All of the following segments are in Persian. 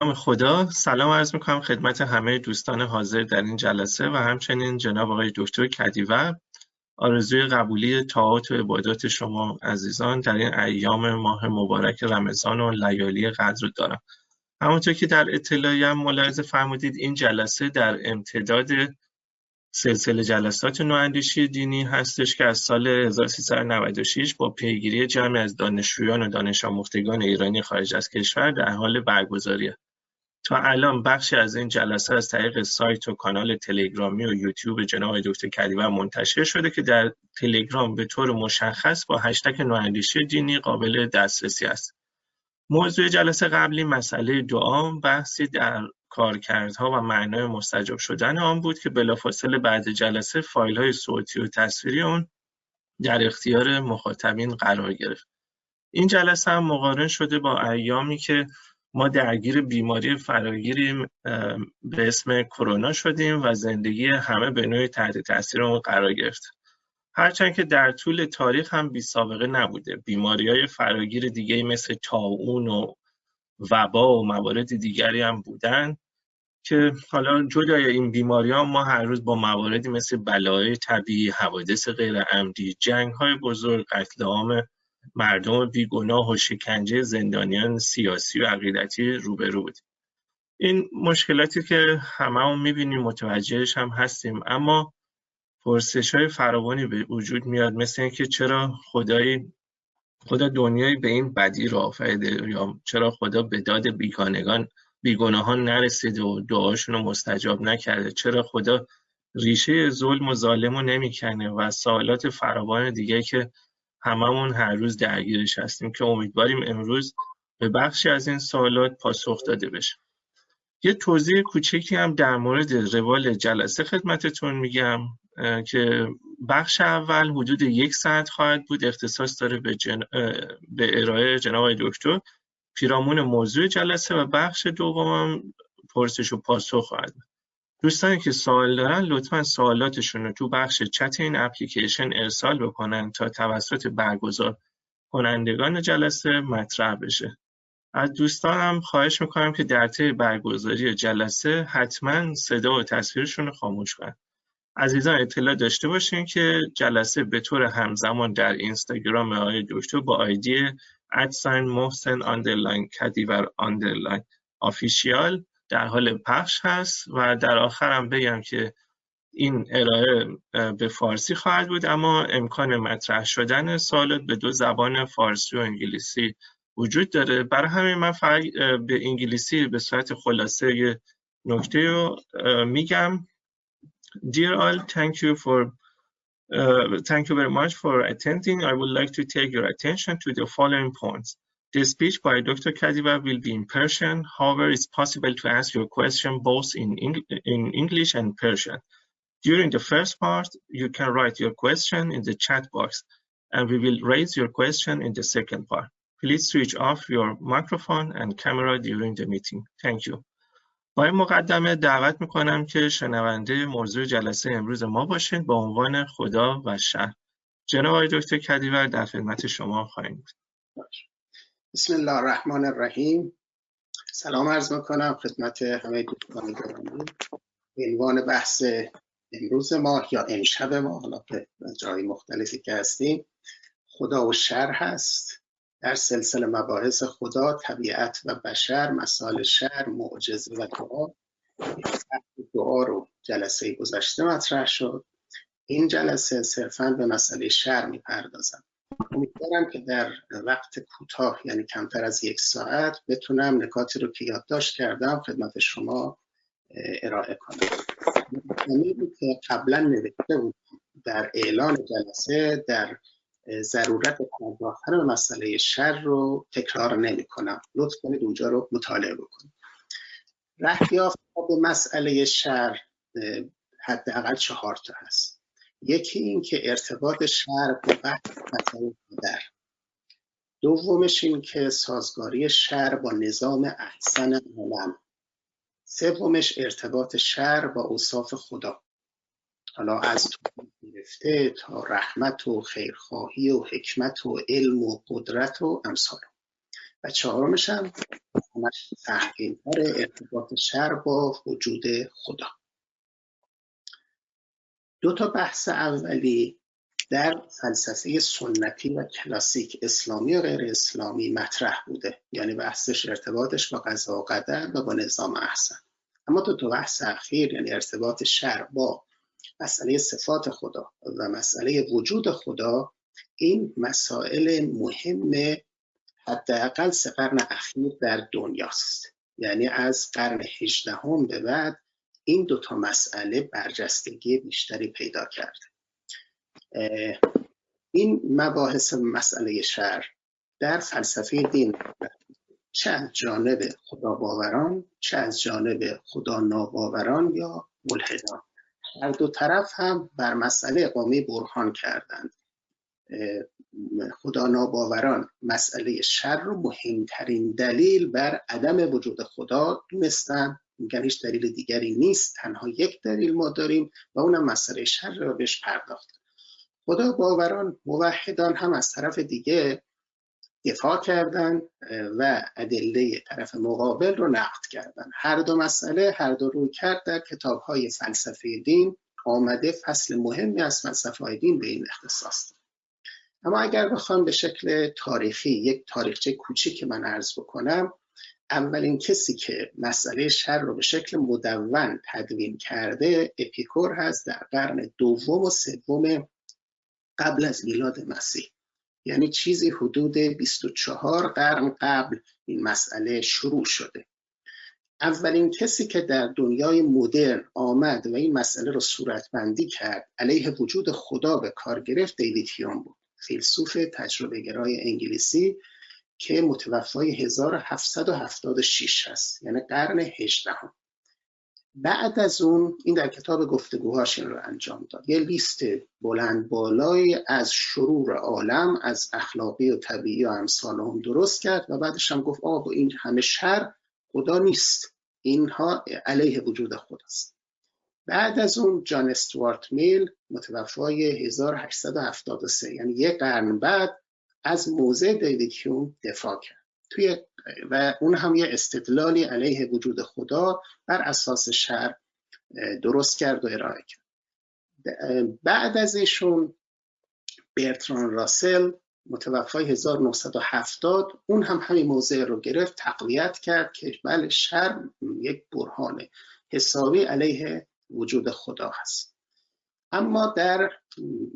خدا. سلام عرض می‌کنم خدمت همه دوستان حاضر در این جلسه و همچنین جناب آقای دکتر کدیور آرزوی قبولی طاعات و عبادات شما عزیزان در این ایام ماه مبارک رمضان و لیالی قدر دارم. همونطور که در اطلاعی هم ملاحظه فرمودید این جلسه در امتداد سلسله جلسات نواندیشی دینی هستش که از سال 1396 با پیگیری جمعی از دانشجویان و دانش آموختگان ایرانی خارج از کشور در حال برگزاریه تا الان بخشی از این جلسه از طریق سایت و کانال تلگرامی و یوتیوب جناب دکتر کریور منتشر شده که در تلگرام به طور مشخص با هشتگ نواندیشی دینی قابل دسترسی است. موضوع جلسه قبلی مسئله دعا بحثی در کارکردها و معنای مستجاب شدن آن بود که بلافاصله بعد جلسه فایل های صوتی و تصویری آن در اختیار مخاطبین قرار گرفت. این جلسه هم مقارن شده با ایامی که ما درگیر بیماری فراگیری به اسم کرونا شدیم و زندگی همه به نوعی تحت تاثیر اون قرار گرفت. هرچند که در طول تاریخ هم بی سابقه نبوده بیماری های فراگیر دیگه مثل تاون و وبا و موارد دیگری هم بودن که حالا جلوی این بیماری ها ما هر روز با مواردی مثل بلای طبیعی، حوادث غیر عمدی، جنگ های بزرگ، قتل عام مردم بیگناه و شکنجه زندانیان سیاسی و عقیدتی روبرو بودیم این مشکلاتی که همه هم می‌بینیم متوجهش هم هستیم. اما پرسش های فراوانی به وجود میاد مثل اینکه چرا خدای خدا دنیایی به این بدی را آفریده یا چرا خدا به داد بیگانگان بیگناهان نرسیده و دعاشون رو مستجاب نکرده؟ چرا خدا ریشه ظلم و ظالم رو نمی‌کنه و سوالات فراوان دیگه که هممون هر روز درگیرش هستیم که امیدواریم امروز به بخشی از این سوالات پاسخ داده بشه. یه توضیح کوچکی هم در مورد روال جلسه خدمتتون میگم که بخش اول حدود یک ساعت خواهد بود. اختصاص داره به, جن... به ارائه جناب دکتر. پیرامون موضوع جلسه و بخش دومم پرسش و پاسخ خواهد بود. دوستانی که سوال دارن لطفا سوالاتشون رو تو بخش چت این اپلیکیشن ارسال بکنن تا توسط برگزار کنندگان جلسه مطرح بشه. از دوستانم خواهش می‌کنم که در طی برگزاری جلسه حتما صدا و تصویرشون رو خاموش کنن. عزیزان اطلاع داشته باشین که جلسه به طور همزمان در اینستاگرام آقای دکتر با ID at sign محسن underline کدیور underline official در حال پخش هست و در آخرم بگم که این ارائه به فارسی خواهد بود اما امکان مطرح شدن سوالات به دو زبان فارسی و انگلیسی وجود داره برای همین من فقط به انگلیسی به صورت خلاصه نکته رو میگم Dear all, thank you for uh, thank you very much for attending. I would like to take your attention to the following points. The speech by Dr. Kadiva will be in Persian. However, it's possible to ask your question both in, Eng in English and Persian. During the first part, you can write your question in the chat box, and we will raise your question in the second part. Please switch off your microphone and camera during the meeting. Thank you. با این مقدمه دعوت میکنم که شنونده موضوع جلسه امروز ما باشید با عنوان خدا و شهر. جناب آقای دکتر کدیور در خدمت شما خواهیم بود. بسم الله الرحمن الرحیم. سلام عرض می‌کنم خدمت همه دوستان گرامی عنوان بحث امروز ما یا امشب ما حالا که جای مختلفی که هستیم خدا و شر هست. در سلسله مباحث خدا طبیعت و بشر مسائل شر معجزه و دعا. دعا رو جلسه گذشته مطرح شد. این جلسه صرفا به مسئله شر می‌پردازم. امیدوارم که در وقت کوتاه یعنی کمتر از یک ساعت بتونم نکاتی رو که یادداشت کردم خدمت شما ارائه کنم. بود که قبلا نوشته بود در اعلان جلسه در ضرورت پرداختن به مسئله شر رو تکرار نمی کنم. لطف کنید اونجا رو مطالعه بکنید رهیافت به مسئله شر حداقل چهار تا هست. یکی این که ارتباط شهر با بحث در دومش این که سازگاری شهر با نظام احسن عالم. سومش ارتباط شهر با اوصاف خدا. حالا از تو گرفته تا رحمت و خیرخواهی و حکمت و علم و قدرت و امثال. و چهارمش هم ارتباط شر با وجود خدا. دو تا بحث اولی در فلسفه سنتی و کلاسیک اسلامی و غیر اسلامی مطرح بوده یعنی بحثش ارتباطش با قضا و قدر و با نظام احسن. اما دو تا بحث اخیر یعنی ارتباط شر با مسئله صفات خدا و مسئله وجود خدا این مسائل مهم حداقل سه قرن اخیر در دنیاست. یعنی از قرن هجدهم به بعد این دوتا مسئله برجستگی بیشتری پیدا کرده این مباحث مسئله شر در فلسفه دین چه از جانب خدا باوران چه از جانب خدا ناباوران یا ملحدان. هر دو طرف هم بر مسئله اقامه برهان کردند. خدا ناباوران مسئله شر رو مهمترین دلیل بر عدم وجود خدا دونستن. میگن هیچ دلیل دیگری نیست تنها یک دلیل ما داریم و اونم مسئله شر رو بهش پرداختن خدا باوران موحدان هم از طرف دیگه دفاع کردن و ادله طرف مقابل رو نقد کردن. هر دو مسئله هر دو روی کرد در کتاب های فلسفه دین آمده فصل مهمی از فلسفه های دین به این اختصاص اما اگر بخوام به شکل تاریخی یک تاریخچه کوچیک من عرض بکنم اولین کسی که مسئله شر رو به شکل مدون تدوین کرده اپیکور هست در قرن دوم و سوم قبل از میلاد مسیح. یعنی چیزی حدود 24 قرن قبل این مسئله شروع شده. اولین کسی که در دنیای مدرن آمد و این مسئله رو صورتبندی کرد علیه وجود خدا به کار گرفت دیوید هیوم بود. فیلسوف تجربه گرای انگلیسی که متوفای 1776 هست یعنی قرن 18 هم. بعد از اون این در کتاب گفتگوهاش این رو انجام داد. یه لیست بلند بالایی از شرور عالم از اخلاقی و طبیعی و امثال هم درست کرد و بعدش هم گفت آب این همه شر خدا نیست. اینها علیه وجود خداست بعد از اون جان استوارت میل متوفای 1873 یعنی یک قرن بعد از موضع دیوید هیوم دفاع کرد. توی و اون هم یه استدلالی علیه وجود خدا بر اساس شر درست کرد و ارائه کرد. بعد از ایشون برتران راسل متوفای 1970 اون هم همین موضع رو گرفت تقویت کرد که بله شر یک برهان حسابی علیه وجود خدا هست. اما در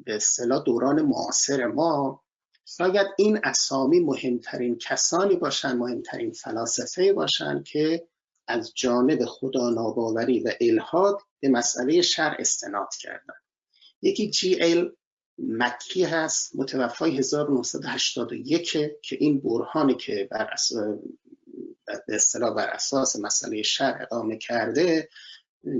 به دوران معاصر ما شاید این اسامی مهمترین کسانی باشند مهمترین فلاسفه باشند که از جانب خدا ناباوری و الهاد به مسئله شر استناد کردن. یکی جی ال مکی هست متوفای 1981 که این برهانی که بر به اصطلاح بر اساس مسئله شر اقامه کرده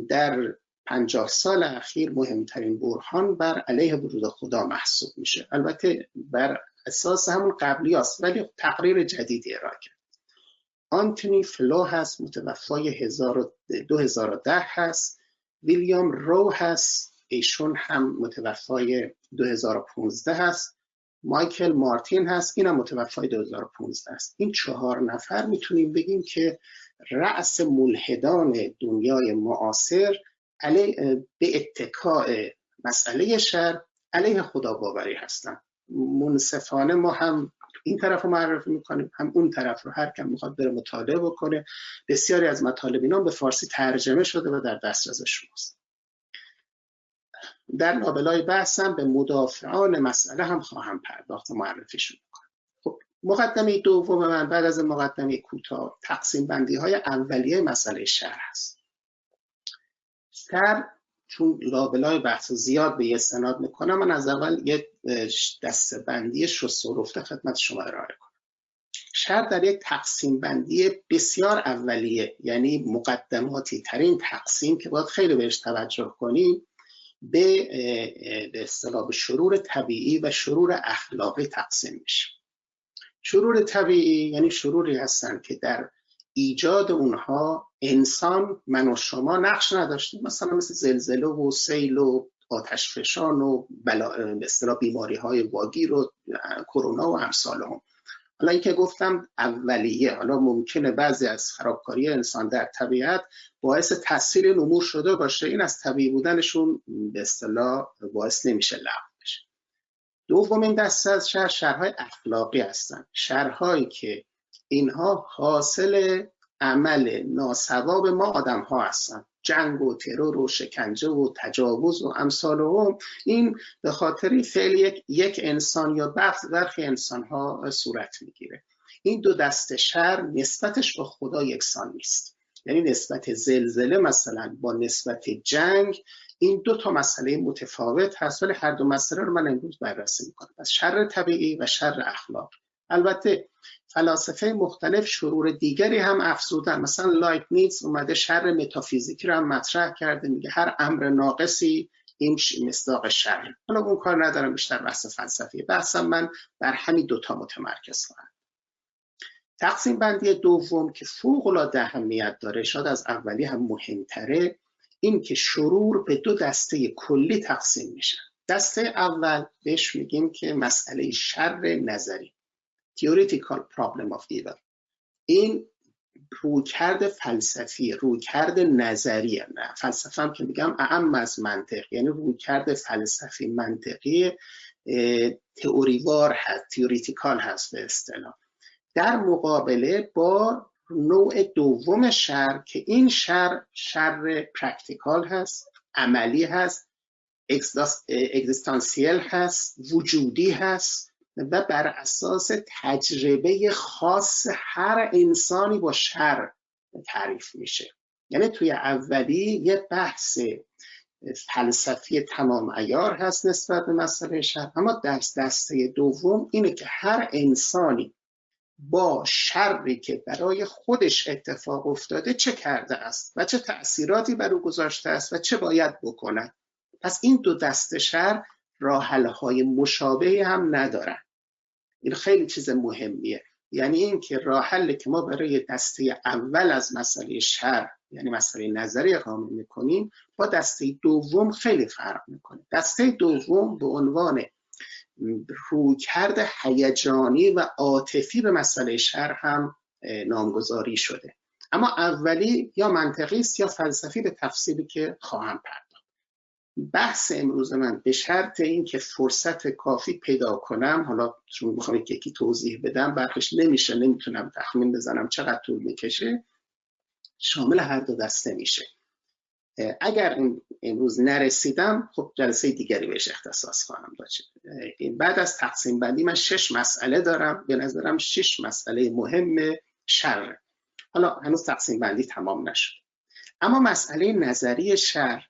در پنجاه سال اخیر مهمترین برهان بر علیه وجود خدا محسوب میشه. البته بر اساس همون قبلی است ولی تقریر جدیدی ارائه کرد. آنتونی فلو هست متوفای 2010 هست. ویلیام رو هست ایشون هم متوفای 2015 هست. مایکل مارتین هست اینم متوفای 2015 است. این چهار نفر می‌تونیم بگیم که رأس ملحدان دنیای معاصر علی به اتکاع مسئله شر علیه خدا باوری هستن. منصفانه ما هم این طرف رو معرفی می‌کنیم هم اون طرف رو. هر کم می‌خواد بره مطالعه بکنه. بسیاری از مطالب اینا به فارسی ترجمه شده و در دسترس شماست. در لابلای بحثم به مدافعان مسئله هم خواهم پرداخت و معرفیشون می‌کنم. خب مقدمه دوم من بعد از مقدمه کوتاه تقسیم بندی های اولیه مسئله شهر هست شهر چون لابلای بحث زیاد به یه استناد می‌کنم من از اول یه دسته بندی و رفته خدمت شما ارائه کنم. شر در یک تقسیم بندی بسیار اولیه یعنی مقدماتی ترین تقسیم که باید خیلی بهش توجه کنیم به اصطلاح شرور طبیعی و شرور اخلاقی تقسیم میشه. شرور طبیعی یعنی شروری هستن که در ایجاد اونها انسان من و شما نقش نداشتیم. مثلا مثل زلزله و سیل و آتش فشان و بلا... بیماری های واگیر و کرونا و امثال هم. حالا اینکه گفتم اولیه حالا ممکنه بعضی از خرابکاری انسان در طبیعت باعث تاثیر امور شده باشه. این از طبیعی بودنشون به اصطلاح باعث نمیشه لغو بشه. دومین دسته از شهر شهرهای اخلاقی هستن. شهرهایی که اینها حاصل عمل ناسواب ما آدم ها هستن. جنگ و ترور و شکنجه و تجاوز و امثال هم این به خاطر فعل یک, یک انسان یا برخی انسان ها صورت می‌گیره. این دو دست شر نسبتش با خدا یکسان نیست. یعنی نسبت زلزله مثلا با نسبت جنگ این دو تا مسئله متفاوت هست ولی هر دو مسئله رو من امروز بررسی می‌کنم. از شر طبیعی و شر اخلاق. البته فلاسفه مختلف شرور دیگری هم افزودن. مثلا لایت نیز اومده شر متافیزیکی رو هم مطرح کرده میگه هر امر ناقصی این مصداق شر. حالا اون کار ندارم بیشتر بحث فلسفی بحثم من بر همین دوتا متمرکز کنم تقسیم بندی دوم که فوق العاده اهمیت داره شاید از اولی هم مهمتره این که شرور به دو دسته کلی تقسیم میشن دسته اول بهش میگیم که مسئله شر نظری. Theoretical problem of evil این رویکرد فلسفی رویکرد نظریه نه فلسفه هم که میگم اهم از منطق یعنی رویکرد فلسفی منطقی تئوریوار هست theoretical هست به اصطلاح. در مقابله با نوع دوم شر که این شر شر practical هست عملی هست اگزیستانسیل هست وجودی هست. و بر اساس تجربه خاص هر انسانی با شر تعریف میشه. یعنی توی اولی یه بحث فلسفی تمام ایار هست نسبت به مسئله شر اما دست دسته دوم اینه که هر انسانی با شری که برای خودش اتفاق افتاده چه کرده است و چه تأثیراتی بر او گذاشته است و چه باید بکند. پس این دو دست شر راحل های مشابه هم ندارن. این خیلی چیز مهمیه. یعنی اینکه راه حل که ما برای دسته اول از مسئله شر یعنی مسئله نظری اقامه می‌کنیم با دسته دوم خیلی فرق می‌کنه. دسته دوم به عنوان رویکرد هیجانی و عاطفی به مسئله شر هم نامگذاری شده. اما اولی یا منطقی است یا فلسفی به تفصیلی که خواهم پرد بحث امروز من به شرط اینکه فرصت کافی پیدا کنم حالا چون می‌خوام یکی توضیح بدم برخش نمیشه نمی‌تونم تخمین بزنم چقدر طول می‌کشه شامل هر دو دسته میشه. اگر امروز نرسیدم خب جلسه دیگری بهش اختصاص خواهم داشت بعد از تقسیم بندی من شش مسئله دارم. به نظرم شش مسئله مهم شر. حالا هنوز تقسیم بندی تمام نشد. اما مسئله نظری شر.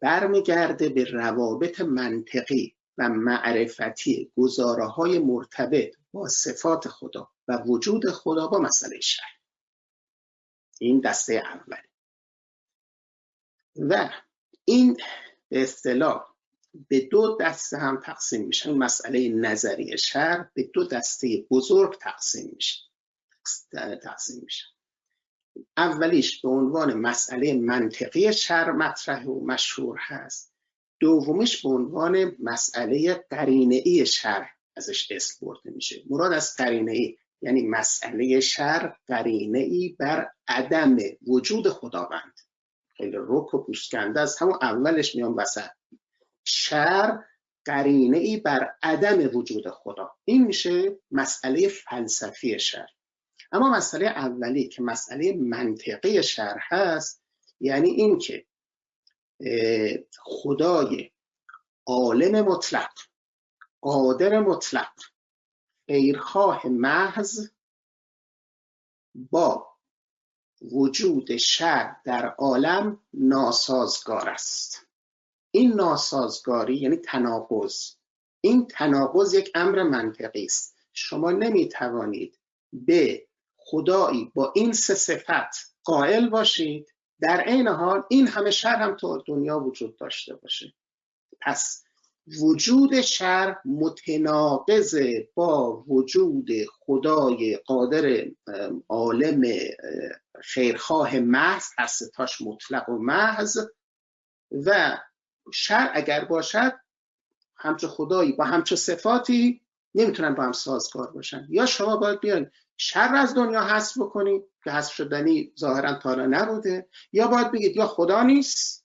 برمیگرده به روابط منطقی و معرفتی گزاره های مرتبط با صفات خدا و وجود خدا با مسئله شر این دسته اول و این به اصطلاح به دو دسته هم تقسیم میشن مسئله نظری شر به دو دسته بزرگ تقسیم میشه. تقسیم میشن اولیش به عنوان مسئله منطقی شر مطرح و مشهور هست. دومیش به عنوان مسئله قرینه ای شر ازش اسم برده میشه. مراد از قرینه ای یعنی مسئله شر قرینه ای بر عدم وجود خداوند. خیلی رک و پوشکنده از همون اولش میان وسط. شر قرینه ای بر عدم وجود خدا. این میشه مسئله فلسفی شر اما مسئله اولی که مسئله منطقی شرح هست یعنی اینکه خدای عالم مطلق قادر مطلق غیرخواه محض با وجود شر در عالم ناسازگار است. این ناسازگاری یعنی تناقض. این تناقض یک امر منطقی است. شما نمی توانید به خدایی با این سه صفت قائل باشید. در عین حال این همه شر هم تو دنیا وجود داشته باشه. پس وجود شر متناقض با وجود خدای قادر عالم خیرخواه محض هر ستاش مطلق و محض. و شر اگر باشد همچه خدایی با همچه صفاتی نمی‌تونن با هم سازگار باشن. یا شما باید بیاین شر از دنیا حذف بکنید که حذف شدنی ظاهرا تا نبوده. یا باید بگید یا خدا نیست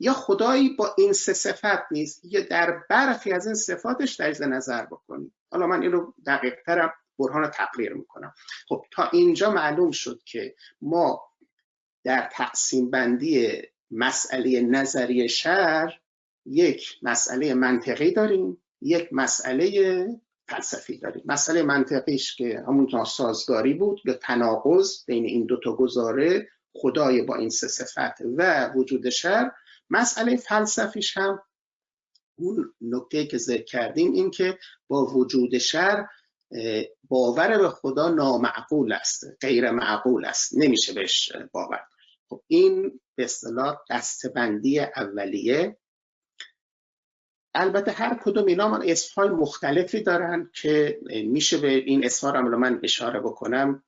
یا خدایی با این سه صفت نیست یا در برخی از این صفاتش در نظر بکنید حالا من این رو دقیق ترم برهان رو تقریر می‌کنم. خب تا اینجا معلوم شد که ما در تقسیم بندی مسئله نظری شر یک مسئله منطقی داریم یک مسئله فلسفی داریم. مسئله منطقیش که همون ناسازگاری بود یا تناقض بین این دو تا گزاره خدای با این سه صفت و وجود شر. مسئله فلسفیش هم اون نکته که ذکر کردیم این که با وجود شر باور به خدا نامعقول است غیر معقول است نمیشه بهش باور. خب این به اصطلاح دستبندی اولیه البته هر کدوم اینا من اسمهای مختلفی دارن که میشه به این اسمها رو من اشاره بکنم.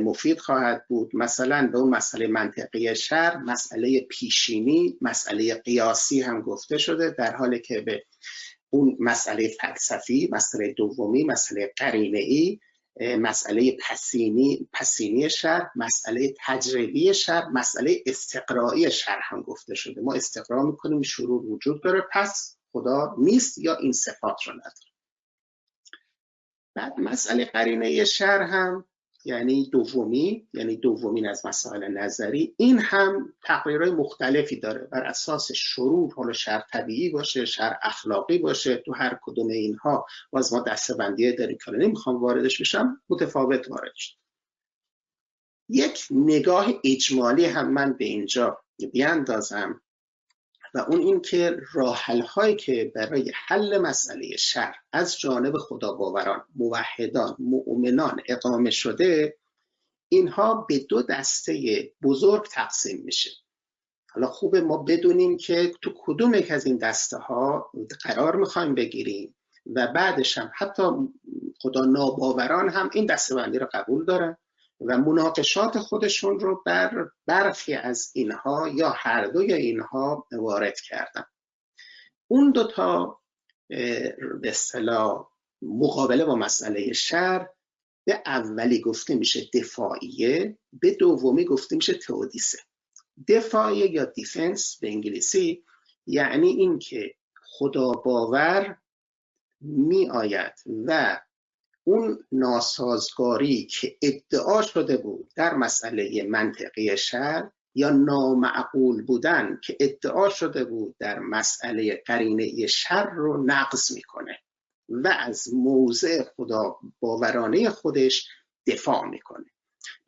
مفید خواهد بود. مثلا به اون مسئله منطقی شر مسئله پیشینی مسئله قیاسی هم گفته شده در حالی که به اون مسئله فلسفی مسئله دومی مسئله قرینه ای مسئله پسینی پسینی شر مسئله تجربی شر مسئله استقرایی شر هم گفته شده. ما استقرا می‌کنیم شروع وجود داره. پس خدا نیست یا این صفات رو نداره. بعد مسئله قرینه شر هم یعنی دومی یعنی دومین از مسائل نظری این هم تقریرهای مختلفی داره. بر اساس شروع حالا شر طبیعی باشه شر اخلاقی باشه تو هر کدوم اینها. باز ما دسته بندیه داریم. که نمی‌خوام واردش بشم متفاوت وارد شد. یک نگاه اجمالی هم من به اینجا بیاندازم. و اون این که راحل هایی که برای حل مسئله شر از جانب خدا باوران موحدان مؤمنان اقامه شده اینها به دو دسته بزرگ تقسیم میشه. حالا خوبه ما بدونیم که تو کدوم یک از این دسته ها قرار می‌خوایم بگیریم و بعدش هم حتی خدا ناباوران هم این دسته بندی رو قبول دارن. و مناقشات خودشون رو بر برخی از اینها یا هر دوی اینها وارد کردن اون دوتا به اصطلاح مقابله با مسئله شر به اولی گفته میشه دفاعیه به دومی گفته میشه تئودیسه. دفاعیه یا دیفنس به انگلیسی یعنی اینکه خدا باور می آید و اون ناسازگاری که ادعا شده بود در مسئله منطقی شر یا نامعقول بودن که ادعا شده بود در مسئله قرینه شر رو نقض می‌کنه و از موضع خدا باورانه خودش دفاع می‌کنه.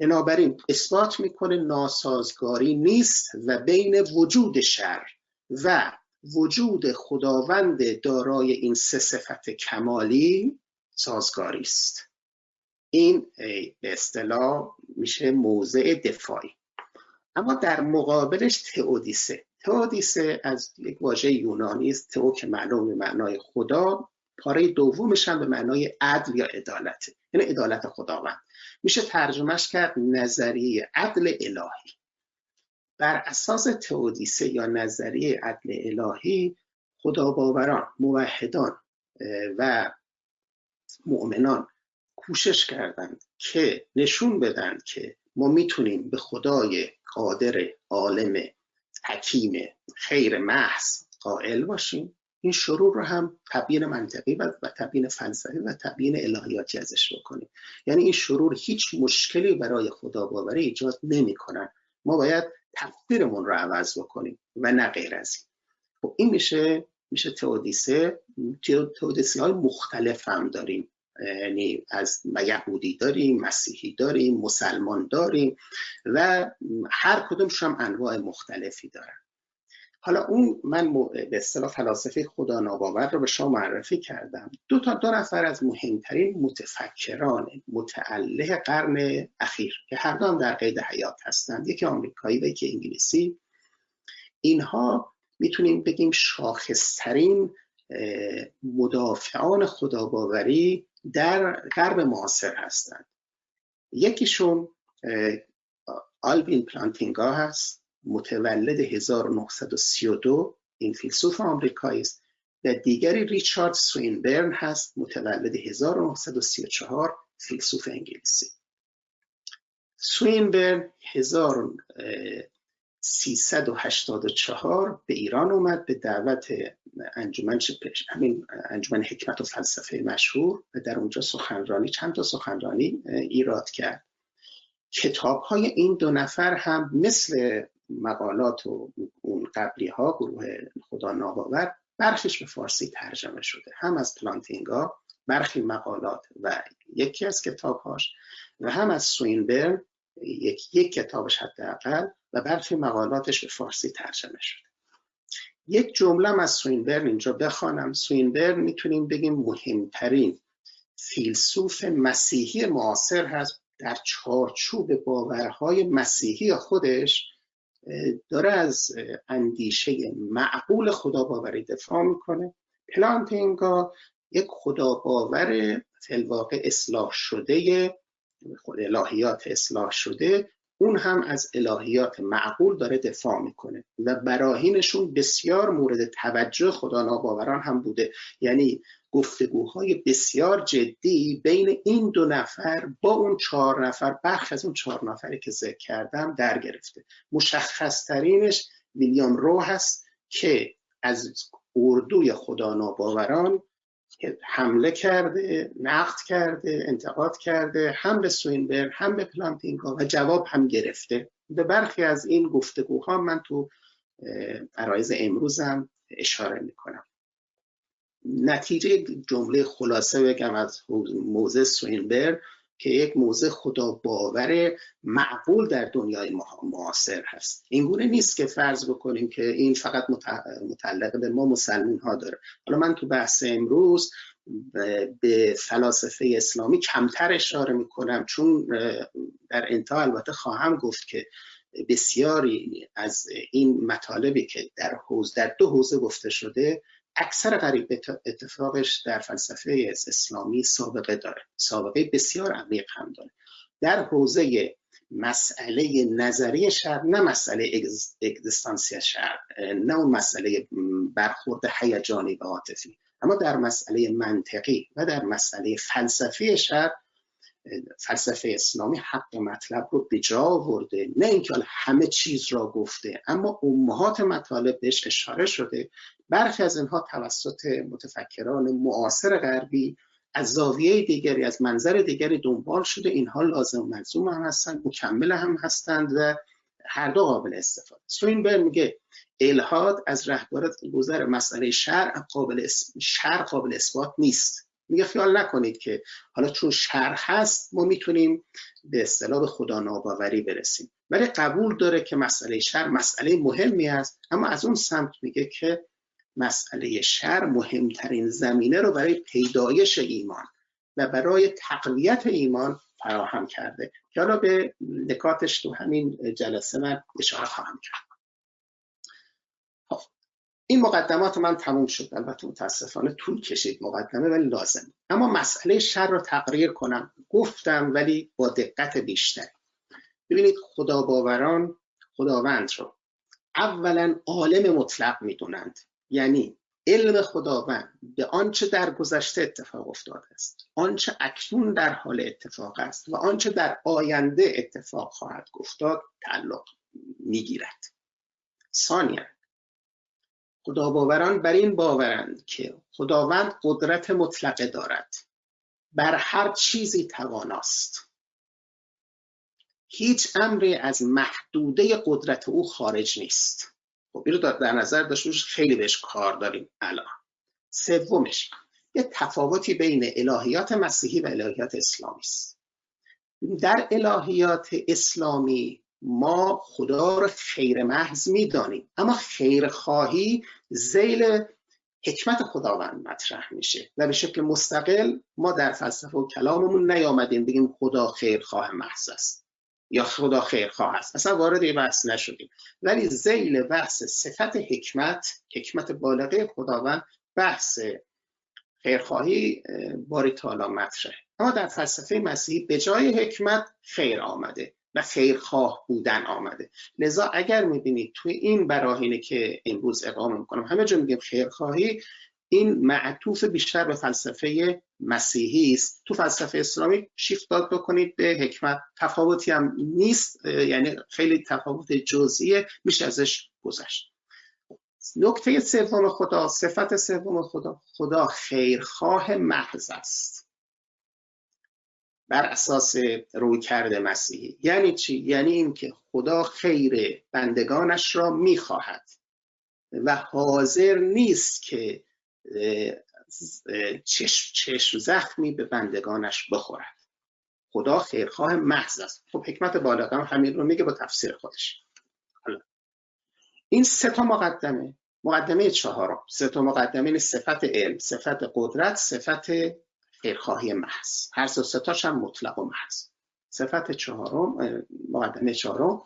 بنابراین اثبات می‌کنه ناسازگاری نیست و بین وجود شر و وجود خداوند دارای این سه صفت کمالی سازگاری است. این به اصطلاح میشه موضع دفاعی. اما در مقابلش تئودیسه. تئودیسه از یک واژه یونانی است. تئو که معلوم به معنای خدا پاره دومش هم به معنای عدل یا عدالت. یعنی عدالت خداوند. میشه ترجمهش کرد نظریه عدل الهی. بر اساس تئودیسه یا نظریه عدل الهی خدا باوران موحدان و مؤمنان کوشش کردند که نشون بدن که ما می‌تونیم به خدای قادر عالم حکیم خیر محض قائل باشیم. این شروع رو هم تبیین منطقی و تبیین فلسفی و تبیین الهیاتی ازش بکنیم. یعنی این شرور هیچ مشکلی برای خدا باوری ایجاد نمی‌کنن. ما باید تفسیرمون رو عوض بکنیم و نه غیر از این. خب این میشه میشه تئودیسه تئودیسی های مختلف هم داریم. یعنی از یهودی داریم مسیحی داریم مسلمان داریم و هر کدومش هم انواع مختلفی دارن. حالا اون من به اصطلاح فلاسفه خدا ناباور رو به شما معرفی کردم. دو تا دو نفر از مهمترین متفکران متعله قرن اخیر که هر دو هم در قید حیات هستند. یکی آمریکایی و یکی انگلیسی. اینها می‌تونیم بگیم شاخصترین مدافعان خداباوری در غرب معاصر هستند. یکیشون آلوین پلانتینگا هست متولد 1932 این فیلسوف آمریکایی است. و دیگری ریچارد سوینبرن هست متولد 1934 فیلسوف انگلیسی. سوینبرن 1384 به ایران اومد به دعوت انجمن همین انجمن حکمت و فلسفه مشهور و در اونجا سخنرانی چند تا سخنرانی ایراد کرد. کتاب های این دو نفر هم مثل مقالات و اون قبلی ها گروه خدا ناباور برخیش به فارسی ترجمه شده. هم از پلانتینگا برخی مقالات و یکی از کتابهاش و هم از سوینبرن یک, یک کتابش حداقل و برخی مقالاتش به فارسی ترجمه شده. یک جمله از سوینبرن اینجا بخوانم. سوینبرن می‌تونیم بگیم مهمترین فیلسوف مسیحی معاصر هست. در چارچوب باورهای مسیحی خودش داره از اندیشه معقول خدا باوری دفاع می‌کنه. پلانتینگا یک خدا باور فلواقع اصلاح شده خود الهیات اصلاح شده اون هم از الهیات معقول داره دفاع می‌کنه و براهینشون بسیار مورد توجه خدا ناباوران هم بوده. یعنی گفتگوهای بسیار جدی بین این دو نفر با اون چهار نفر برخ از اون چهار نفری که ذکر کردم در گرفته. مشخص ترینش ویلیام رو هست که از اردوی خدا ناباوران حمله کرده نقد کرده انتقاد کرده هم به سوینبر هم به پلانتینگا و جواب هم گرفته. به برخی از این گفتگوها من تو عرایز امروزم اشاره می‌کنم. نتیجه جمله خلاصه بگم از موزه سوینبر که یک موزه خدا باور معقول در دنیای معاصر هست. این گونه نیست که فرض بکنیم که این فقط متعلق به ما مسلمین ها داره. حالا من تو بحث امروز به فلاسفه اسلامی کمتر اشاره می‌کنم چون در انتها البته خواهم گفت که بسیاری از این مطالبی که در حوز در دو حوزه گفته شده اکثر قریب اتفاقش در فلسفه اسلامی سابقه داره. سابقه بسیار عمیق هم داره. در حوزه مسئله نظری شر نه مسئله اگزیستانسی شر نه اون مسئله برخورد هیجانی و عاطفی اما در مسئله منطقی و در مسئله فلسفی شر فلسفه اسلامی حق مطلب رو به جا آورده. نه اینکه همه چیز را گفته اما امهات مطالب بهش اشاره شده. برخی از اینها توسط متفکران معاصر غربی از زاویه دیگری از منظر دیگری دنبال شده. اینها لازم ملزوم هم هستند مکمل هم هستند و هر دو قابل استفاده سوینبر میگه الهاد از رهبر گذر مسئله شرع قابل شرع قابل اثبات نیست. میگه خیال نکنید که حالا چون شرع هست ما می‌تونیم به اصطلاح به خدا ناباوری برسیم. ولی قبول داره که مسئله شر مسئله مهمی است اما از اون سمت میگه که مسئله شر مهمترین زمینه رو برای پیدایش ایمان و برای تقویت ایمان فراهم کرده. که حالا به نکاتش تو همین جلسه من اشاره خواهم کرد. این مقدمات من تموم شد البته متاسفانه طول کشید مقدمه ولی لازم اما مسئله شر رو تقریر کنم. گفتم ولی با دقت بیشتر. ببینید خدا باوران خداوند رو اولا عالم مطلق می‌دونند. یعنی علم خداوند به آنچه در گذشته اتفاق افتاده است آنچه اکنون در حال اتفاق است و آنچه در آینده اتفاق خواهد افتاد تعلق می‌گیرد. ثانیا خدا باوران بر این باورند که خداوند قدرت مطلقه دارد. بر هر چیزی تواناست. هیچ امری از محدوده قدرت او خارج نیست. خب این رو در نظر داشته خیلی بهش کار داریم الان. سومش یه تفاوتی بین الهیات مسیحی و الهیات اسلامی است. در الهیات اسلامی ما خدا رو خیر محض می‌دانیم. اما خیرخواهی زیل حکمت خداوند مطرح میشه. و به شکل مستقل ما در فلسفه و کلاممون نیامدیم بگیم خدا خیرخواه محض است. یا خدا خیرخواه است. اصلا وارد این بحث نشدیم. ولی زیل بحث صفت حکمت حکمت بالغه خداوند بحث خیرخواهی باری تالا مطرح اما در فلسفه مسیحی به جای حکمت خیر آمده. و خیرخواه بودن آمده. لذا اگر می‌بینید توی این براهینه که امروز اقامه می‌کنم همه جا میگیم خیرخواهی این معطوف بیشتر به فلسفه مسیحی است. تو فلسفه اسلامی شیفت داد بکنید به حکمت. تفاوتی هم نیست یعنی خیلی تفاوت جزئیه میشه ازش گذشت. نکته سوم خدا صفت سوم خدا خدا خیرخواه محض است. بر اساس رویکرد مسیحی. یعنی چی؟ یعنی اینکه خدا خیر بندگانش را می‌خواهد. و حاضر نیست که چشم, چشم زخمی به بندگانش بخورد. خدا خیرخواه محض است. خب حکمت بالغ همین رو میگه با تفسیر خودش. حالا این سه تا مقدمه. مقدمه چهارم. سه تا مقدمه این صفت علم صفت قدرت صفت خیرخواهی محض. هر سه تاش هم مطلق و محض. صفت چهارم مقدمه چهارم.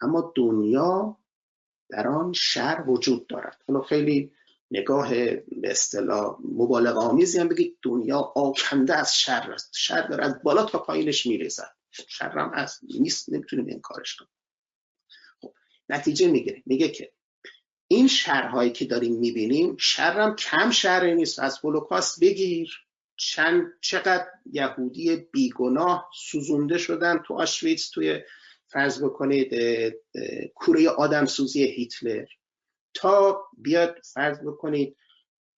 اما دنیا در آن شر وجود دارد. حالا خیلی نگاه به اصطلاح مبالغه آمیزی هم بگید دنیا آکنده از شر است. شر داره از بالا تا پایینش میریزد. شرم از نیست نمی‌تونیم انکارش کنیم. خب نتیجه می‌گیره. میگه که این شرهایی که داریم می‌بینیم شرم کم شر نیست. از هولوکاست بگیر. چند چقدر یهودی بیگناه سوزونده شدن تو آشویتس توی فرض بکنید کوره آدم سوزی هیتلر. تا بیاد فرض بکنید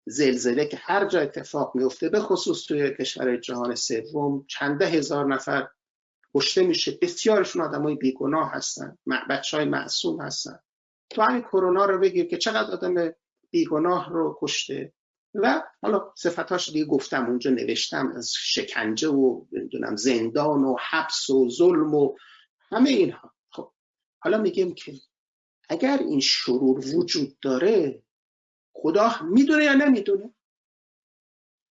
زلزله که هر جا اتفاق میفته به خصوص توی کشور جهان سوم چنده هزار نفر کشته میشه. بسیارشون آدمای بیگناه هستن بچه های معصوم هستن. تو همین کرونا رو بگیر که چقدر آدم بیگناه رو کشته. و حالا صفتاش دیگه گفتم اونجا نوشتم از شکنجه و نمی‌دونم زندان و حبس و ظلم و همه اینها. خب حالا میگیم که اگر این شرور وجود داره خدا می‌دونه یا نمی‌دونه؟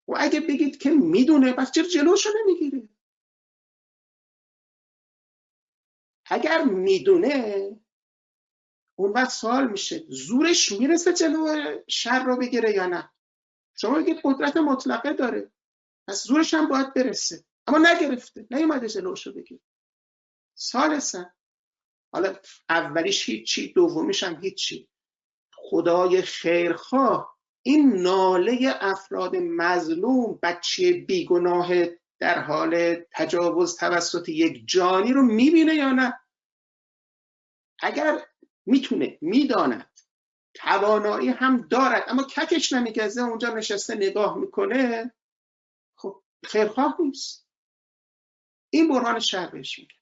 و اگه بگید که می‌دونه پس چرا جلوشو نمی‌گیره؟ اگر می‌دونه اون وقت سوال میشه زورش می‌رسه جلو شر رو بگیره یا نه؟ شما بگید قدرت مطلقه داره. پس زورش هم باید برسه. اما نگرفته. نیومده جلوش رو بگیره سالسن حالا اولیش هیچی دومیش هم هیچی. خدای خیرخواه این ناله افراد مظلوم بچه بیگناه در حال تجاوز توسط یک جانی رو می‌بینه یا نه؟ اگر می‌تونه می‌داند توانایی هم دارد. اما ککش نمیگزه اونجا نشسته نگاه می‌کنه. خب خیرخواه نیست. این برهان شر بهش میگه.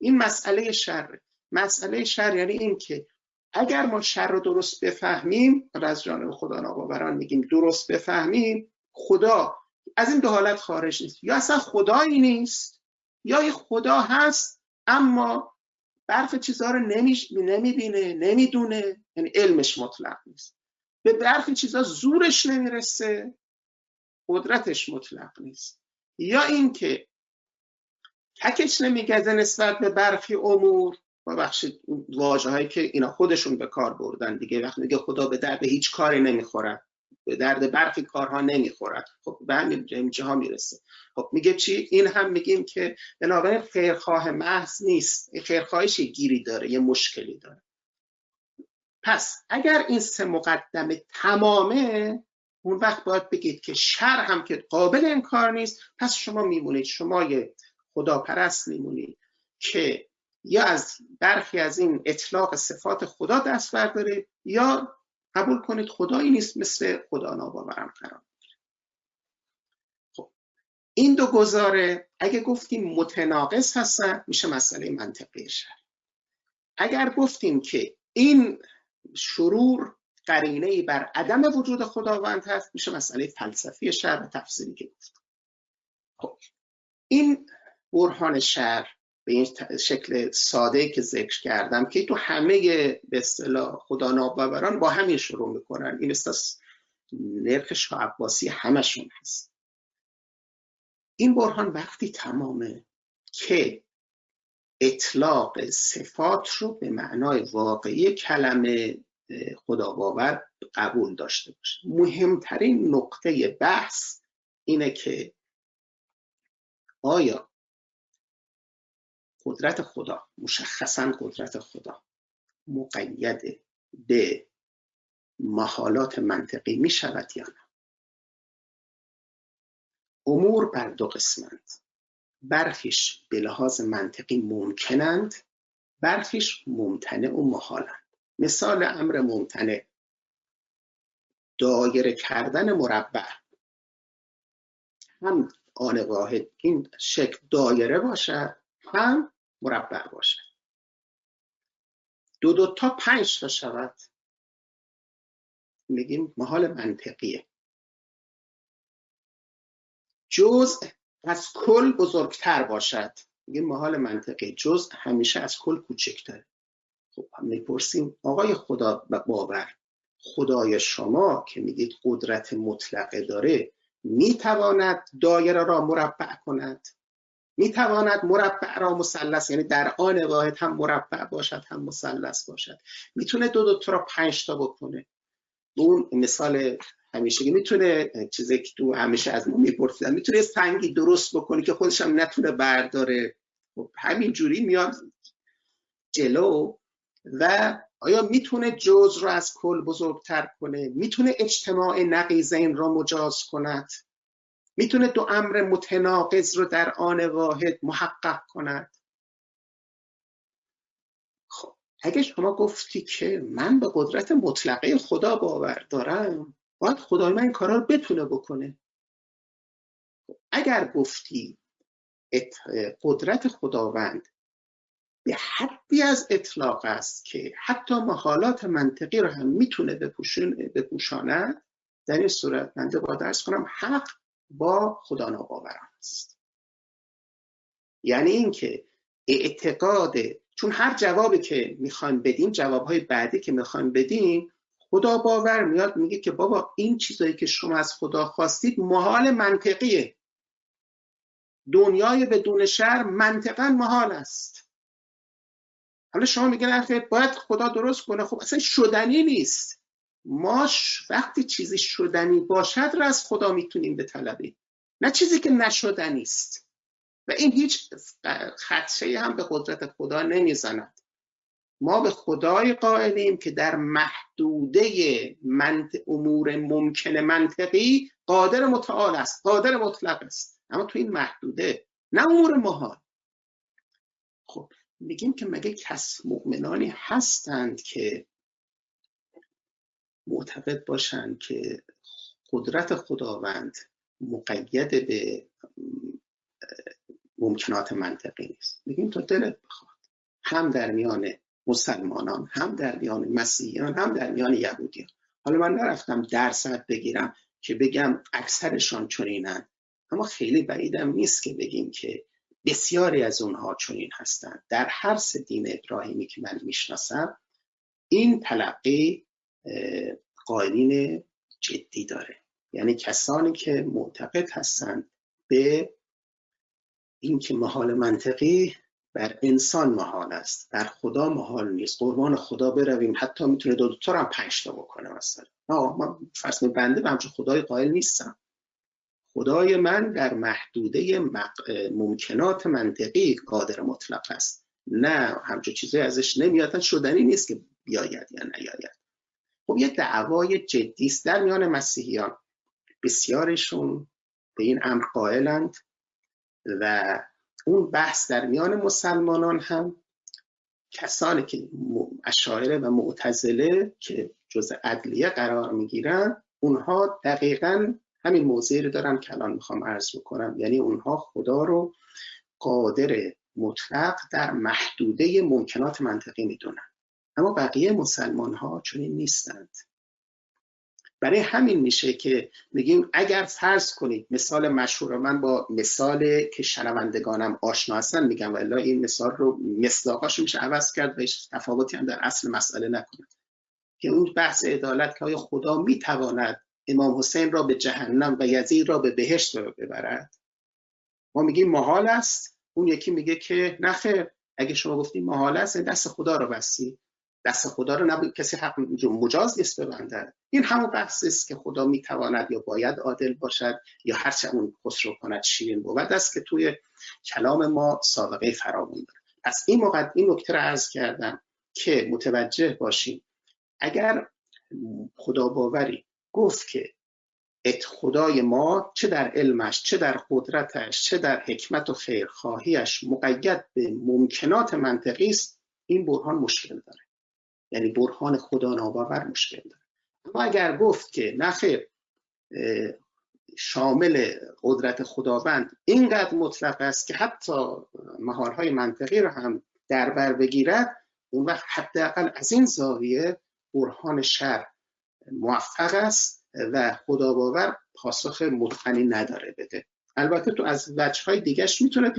این مسئله شره مسئله شر یعنی این که اگر ما شر رو درست بفهمیم از جانب خدا ناباوران میگیم درست بفهمیم خدا از این دو حالت خارج نیست. یا اصلا خدایی نیست یا خدا هست اما برخی چیزها رو نمی‌بینه نمی‌دونه. یعنی علمش مطلق نیست. به برخی چیزها زورش نمی‌رسه قدرتش مطلق نیست. یا اینکه تکش نمیگزه نسبت به برخی امور ببخشید واجه هایی که اینا خودشون به کار بردن دیگه. وقتی میگه خدا به درد هیچ کاری نمی‌خورد به درد برخی کارها نمی‌خورد. خب به همین جاها می‌رسه. خب میگه چی؟ این هم میگیم که بنابراین خیرخواه محض نیست. خیرخواهش گیری داره یه مشکلی داره. پس اگر این سه مقدمه تمامه اون وقت باید بگید که شر هم که قابل انکار نیست. پس شما میمونید شما یه خداپرست میمونید که یا از برخی از این اطلاق صفات خدا دست بردارید یا قبول کنید خدایی نیست مثل خدا ناباورم قرار خب این دو گزاره اگه گفتیم متناقض هستن میشه مسئله منطقی شر اگر گفتیم که این شرور قرینه ای بر عدم وجود خداوند هست. میشه مسئله فلسفی شر و تفسیری که گفت. خب این برهان شر به این شکل ساده که ذکر کردم که تو همه به اصطلاح خدا ناباوران با همین شروع می‌کنن. این استاس نرخ شاه عباسی همشون هست. این برهان وقتی تمامه که اطلاق صفات رو به معنای واقعی کلمه خدا باور قبول داشته باشه. مهمترین نقطه بحث اینه که آیا قدرت خدا مشخصا قدرت خدا مقید به محالات منطقی می شود یا نه؟ امور بر دو قسمند برخیش به لحاظ منطقی ممکنند برخیش ممتنع و محالند. مثال امر ممتنع. دایره کردن مربع. هم آن واحد این شکل دایره باشد هم مربع باشد. دو دو تا پنج تا شود. میگیم محال منطقیه. جزء از کل بزرگتر باشد. میگیم محال منطقی جزء همیشه از کل کوچکتره. خب می‌پرسیم آقای خدا باور خدای شما که میگید قدرت مطلقه داره می‌تواند دایره را مربع کند؟ می‌تواند مربع را مثلث یعنی در آن واحد هم مربع باشد هم مثلث باشد. می‌تونه دو دو تا را پنج تا بکنه. اون مثال همیشه می‌تونه چیزی که تو همیشه از ما میپرسیدن می‌تونه سنگی درست بکنه که خودش هم نتونه برداره. خب همین جوری میاد جلو و آیا می‌تونه جز رو از کل بزرگتر کنه؟ می‌تونه اجتماع نقیزین را مجاز کند؟ می‌تونه دو امر متناقض رو در آن واحد محقق کند؟ خب اگه شما گفتی که من به قدرت مطلقه خدا باور دارم باید خدای من این کارا رو بتونه بکنه. اگر گفتی قدرت خداوند به حدی از اطلاق است که حتی محالات منطقی رو هم می‌تونه بپوشاند در این صورت من با درس کنم حق با خدا ناباوران است. یعنی اینکه اعتقاد چون هر جوابی که می‌خوایم بدیم جوابهای بعدی که می‌خوایم بدیم خدا باور میاد میگه که بابا این چیزایی که شما از خدا خواستید محال منطقیه. دنیای بدون شر منطقا محال است. حالا شما میگن باید خدا درست کنه. خب اصلا شدنی نیست. ما وقتی چیزی شدنی باشد را از خدا می‌تونیم بطلبیم. نه چیزی که نشدنی است. و این هیچ خدشه هم به قدرت خدا نمی‌زند. ما به خدای قائلیم که در محدوده امور ممکن منطقی قادر متعال است قادر مطلق است. اما تو این محدوده نه امور محال. خب میگیم که مگه کس مؤمنانی هستند که معتقد باشند که قدرت خداوند مقید به ممکنات منطقی نیست؟ میگیم تو دلت بخواد. هم در میان مسلمانان هم در میان مسیحیان هم در میان یهودیان. حالا من نرفتم درصد بگیرم که بگم اکثرشان چنینند اما خیلی بعیدم نیست که بگیم که بسیاری از اونها چنین هستند. در هر سه دین ابراهیمی که من می‌شناسم این تلقی قائلین جدی داره. یعنی کسانی که معتقد هستند به اینکه محال منطقی بر انسان محال است بر خدا محال نیست. قربان خدا برویم حتی می‌تونه دو تا هم پنج تا بکنه مثلا. من فرض بنده به همچون خدای قائل نیستم. خدای من در محدوده ممکنات منطقی قادر مطلق است. نه همچون چیزی ازش نمیاد شدنی نیست که بیاید یا نیاید. خب یه دعوای جدی است در میان مسیحیان. بسیارشون به این امر قائلند و اون بحث در میان مسلمانان هم کسانی که اشاعره و معتزله که جز عدلیه قرار می‌گیرن اونها دقیقا همین موضعی رو دارن که الان می‌خوام عرض بکنم. یعنی اونها خدا رو قادر مطلق در محدوده ممکنات منطقی می‌دونن. اما بقیه مسلمان ها چنین نیستند. برای همین میشه که میگیم اگر فرض کنید مثال مشهور من با مثال که شنوندگانم آشنا هستن میگم والا این مثال رو مصداقاش میشه عوض کرد و تفاوتی هم در اصل مسئله نکنه. که اون بحث عدالت که خدا می‌تواند امام حسین را به جهنم و یزید را به بهشت ببرد؟ ما میگیم محال است. اون یکی میگه که نخیر اگه شما گفتیم محال است دست خدا رو بستی دست خدا رو نبود. کسی حق مجاز نیست ببنده این همون بحث است که خدا می‌تواند یا باید عادل باشد یا هرچه اون خسرو کند شیرین بود. است که توی کلام ما سابقه فراوان داره. پس این موقع این نکته رو عرض کردم که متوجه باشیم. اگر خدا باوری گفت که ات خدای ما چه در علمش چه در قدرتش چه در حکمت و خیرخواهیش مقید به ممکنات منطقی است این برهان مشکل داره. یعنی برهان خدا ناباور مشکل داره. اما اگر گفت که نخیر شامل قدرت خداوند اینقدر مطلق است که حتی مهارهای منطقی رو هم در بر بگیرد اون وقت حداقل از این زاویه برهان شر موفق است و خدا باور پاسخ متقنی نداره بده. البته تو از وجه های دیگهش می‌تونه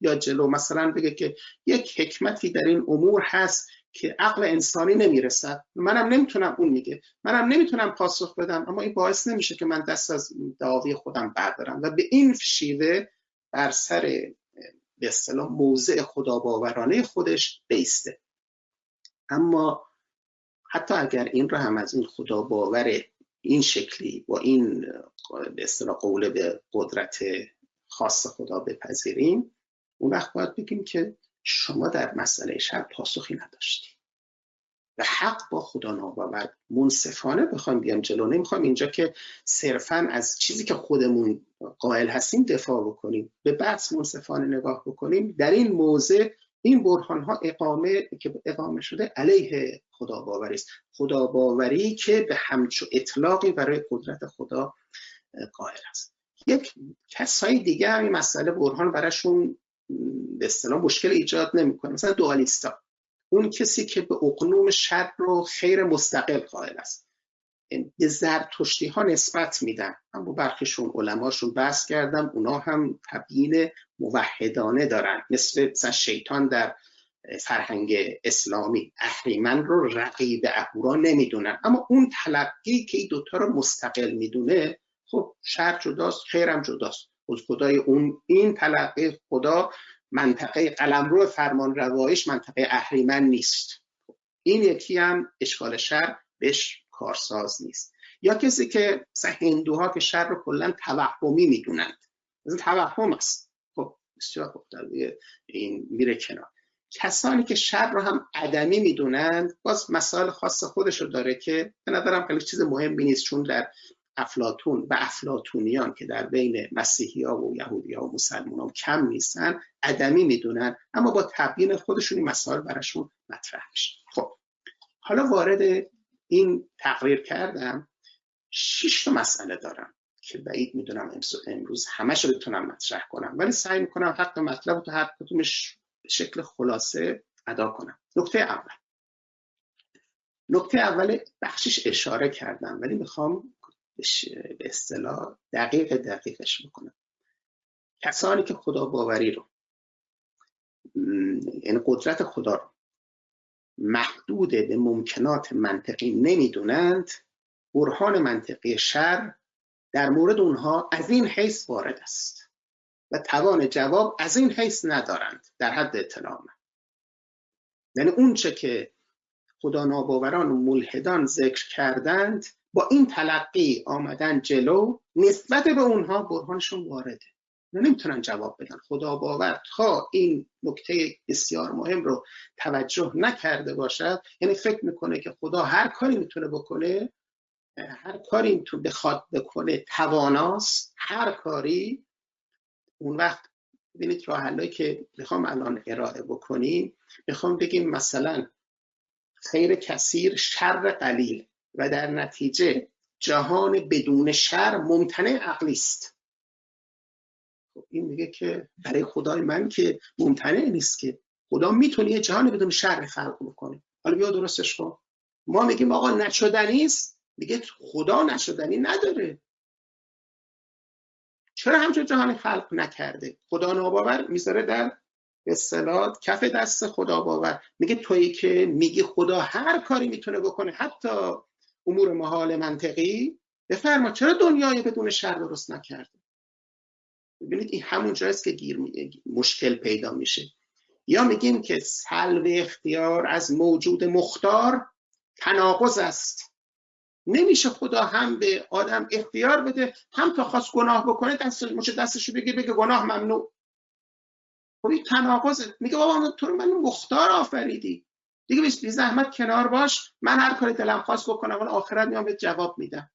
یا جلو مثلا بگه که یک حکمتی در این امور هست که عقل انسانی نمی‌رسد. منم نمی‌تونم اون میگه. منم نمی‌تونم پاسخ بدم اما این باعث نمیشه که من دست از دعاوی خودم بردارم. و به این شیوه بر سر به اصطلاح موضع خداباورانه خودش بیسته. اما حتی اگر این را هم از این خدا باور این شکلی با این به اصطلاح قوله به قدرت خاص خدا بپذیریم اون وقت باید بگیم که شما در مسئله شر پاسخی نداشتی. و حق با خدا ناباور منصفانه بخوایم بیام جلو. نمی‌خوایم اینجا که صرفا از چیزی که خودمون قائل هستیم دفاع بکنیم. به بحث منصفانه نگاه بکنیم. در این موضع این برهان ها اقامه که اقامه شده علیه خدا باوری است. خدا باوری که به همچو اطلاقی برای قدرت خدا قائل است. یک کسای دیگه همین مسئله برهان براشون به اصطلاح مشکل ایجاد نمی‌کنه. مثلا دوالیستا. اون کسی که به اقنوم شر رو خیر مستقل قائل است. به زرتشتی ها نسبت میدن. اما برخیشون علماشون بحث کردم. اونا هم تبیین موحدانه دارن. مثل مثلا شیطان در فرهنگ اسلامی. اهریمن رو رقیب اهورا نمی‌دونن. اما اون تلقی که این دوتا رو مستقل می‌دونه خب شر جداست خیرم جداست. از خدای اون این تلقی خدا منطقه قلمرو فرمان روایش منطقه اهریمن نیست. این یکی هم اشکال شر بهش کارساز نیست. یا کسی که مثلا هندوها که شر رو کلا توهمی می‌دونند. مثلا توهم است. خب بسیار خوب این میره کنار. کسانی که شر رو هم عدمی می‌دونند باز مسائل خاص خودش رو داره که به نظرم خیلی چیز مهمی نیست چون در افلاتون و افلاتونیان که در بین مسیحی ها و یهودی ها و مسلمان ها کم نیستن عدمی می‌دونن اما با تبیین خودشون این مسائل براشون مطرح میشه. خب حالا وارد این تقریر کردم شش تا مسئله دارم که بعید می‌دونم امروز همش رو بتونم مطرح کنم ولی سعی می‌کنم حق مطلب تو هر کدومش به شکل خلاصه ادا کنم. نکته اول. نکته اول بخشش اشاره کردم ولی می‌خوام به اصطلاح دقیق دقیقش بکنم. کسانی که خدا باوری رو یعنی قدرت خدا رو محدود به ممکنات منطقی نمی‌دونند برهان منطقی شر در مورد اونها از این حیث وارد است و توان جواب از این حیث ندارند در حد اطلاع من. یعنی اونچه که خدا ناباوران و ملحدان ذکر کردند با این تلقی آمدن جلو نسبت به اونها برهانشون وارده. نمی‌تونن جواب بدن. خدا باور تا این نکته بسیار مهم رو توجه نکرده باشد یعنی فکر می‌کنه که خدا هر کاری می‌تونه بکنه هر کاری تو بخواد بکنه تواناست هر کاری. اون وقت ببینید راه که می‌خوام الان ارائه بکنیم. می‌خوام بگیم مثلا خیر کثیر شر قلیل. و در نتیجه جهان بدون شر ممتنع عقلی است. خب این میگه که برای خدای من که ممتنع نیست که خدا می‌تونه یه جهان بدون شر خلق بکنه. حالا بیا درستش کن. ما میگیم آقا نشدنی است. میگه خدا نشدنی نداره. چرا همچون جهان خلق نکرده؟ خدا ناباور می‌ذاره در اصطلاح کف دست خدا باور. میگه تویی که میگی خدا هر کاری می‌تونه بکنه حتی امور محال منطقی بفرما چرا دنیای بدون شر درست نکرده؟ ببینید این همون جایست که گیر مشکل پیدا میشه. یا میگیم که سلب اختیار از موجود مختار تناقض است. نمیشه خدا هم به آدم اختیار بده هم تا خواست گناه بکنه دست مچه دستشو بگیر بگه گناه ممنوع. خب این تناقض میگه بابا تو رو من مختار آفریدی. دیگه بی زحمت کنار باش من هر کاری دلم خواست بکنم اون آخرت میام به جواب میدم.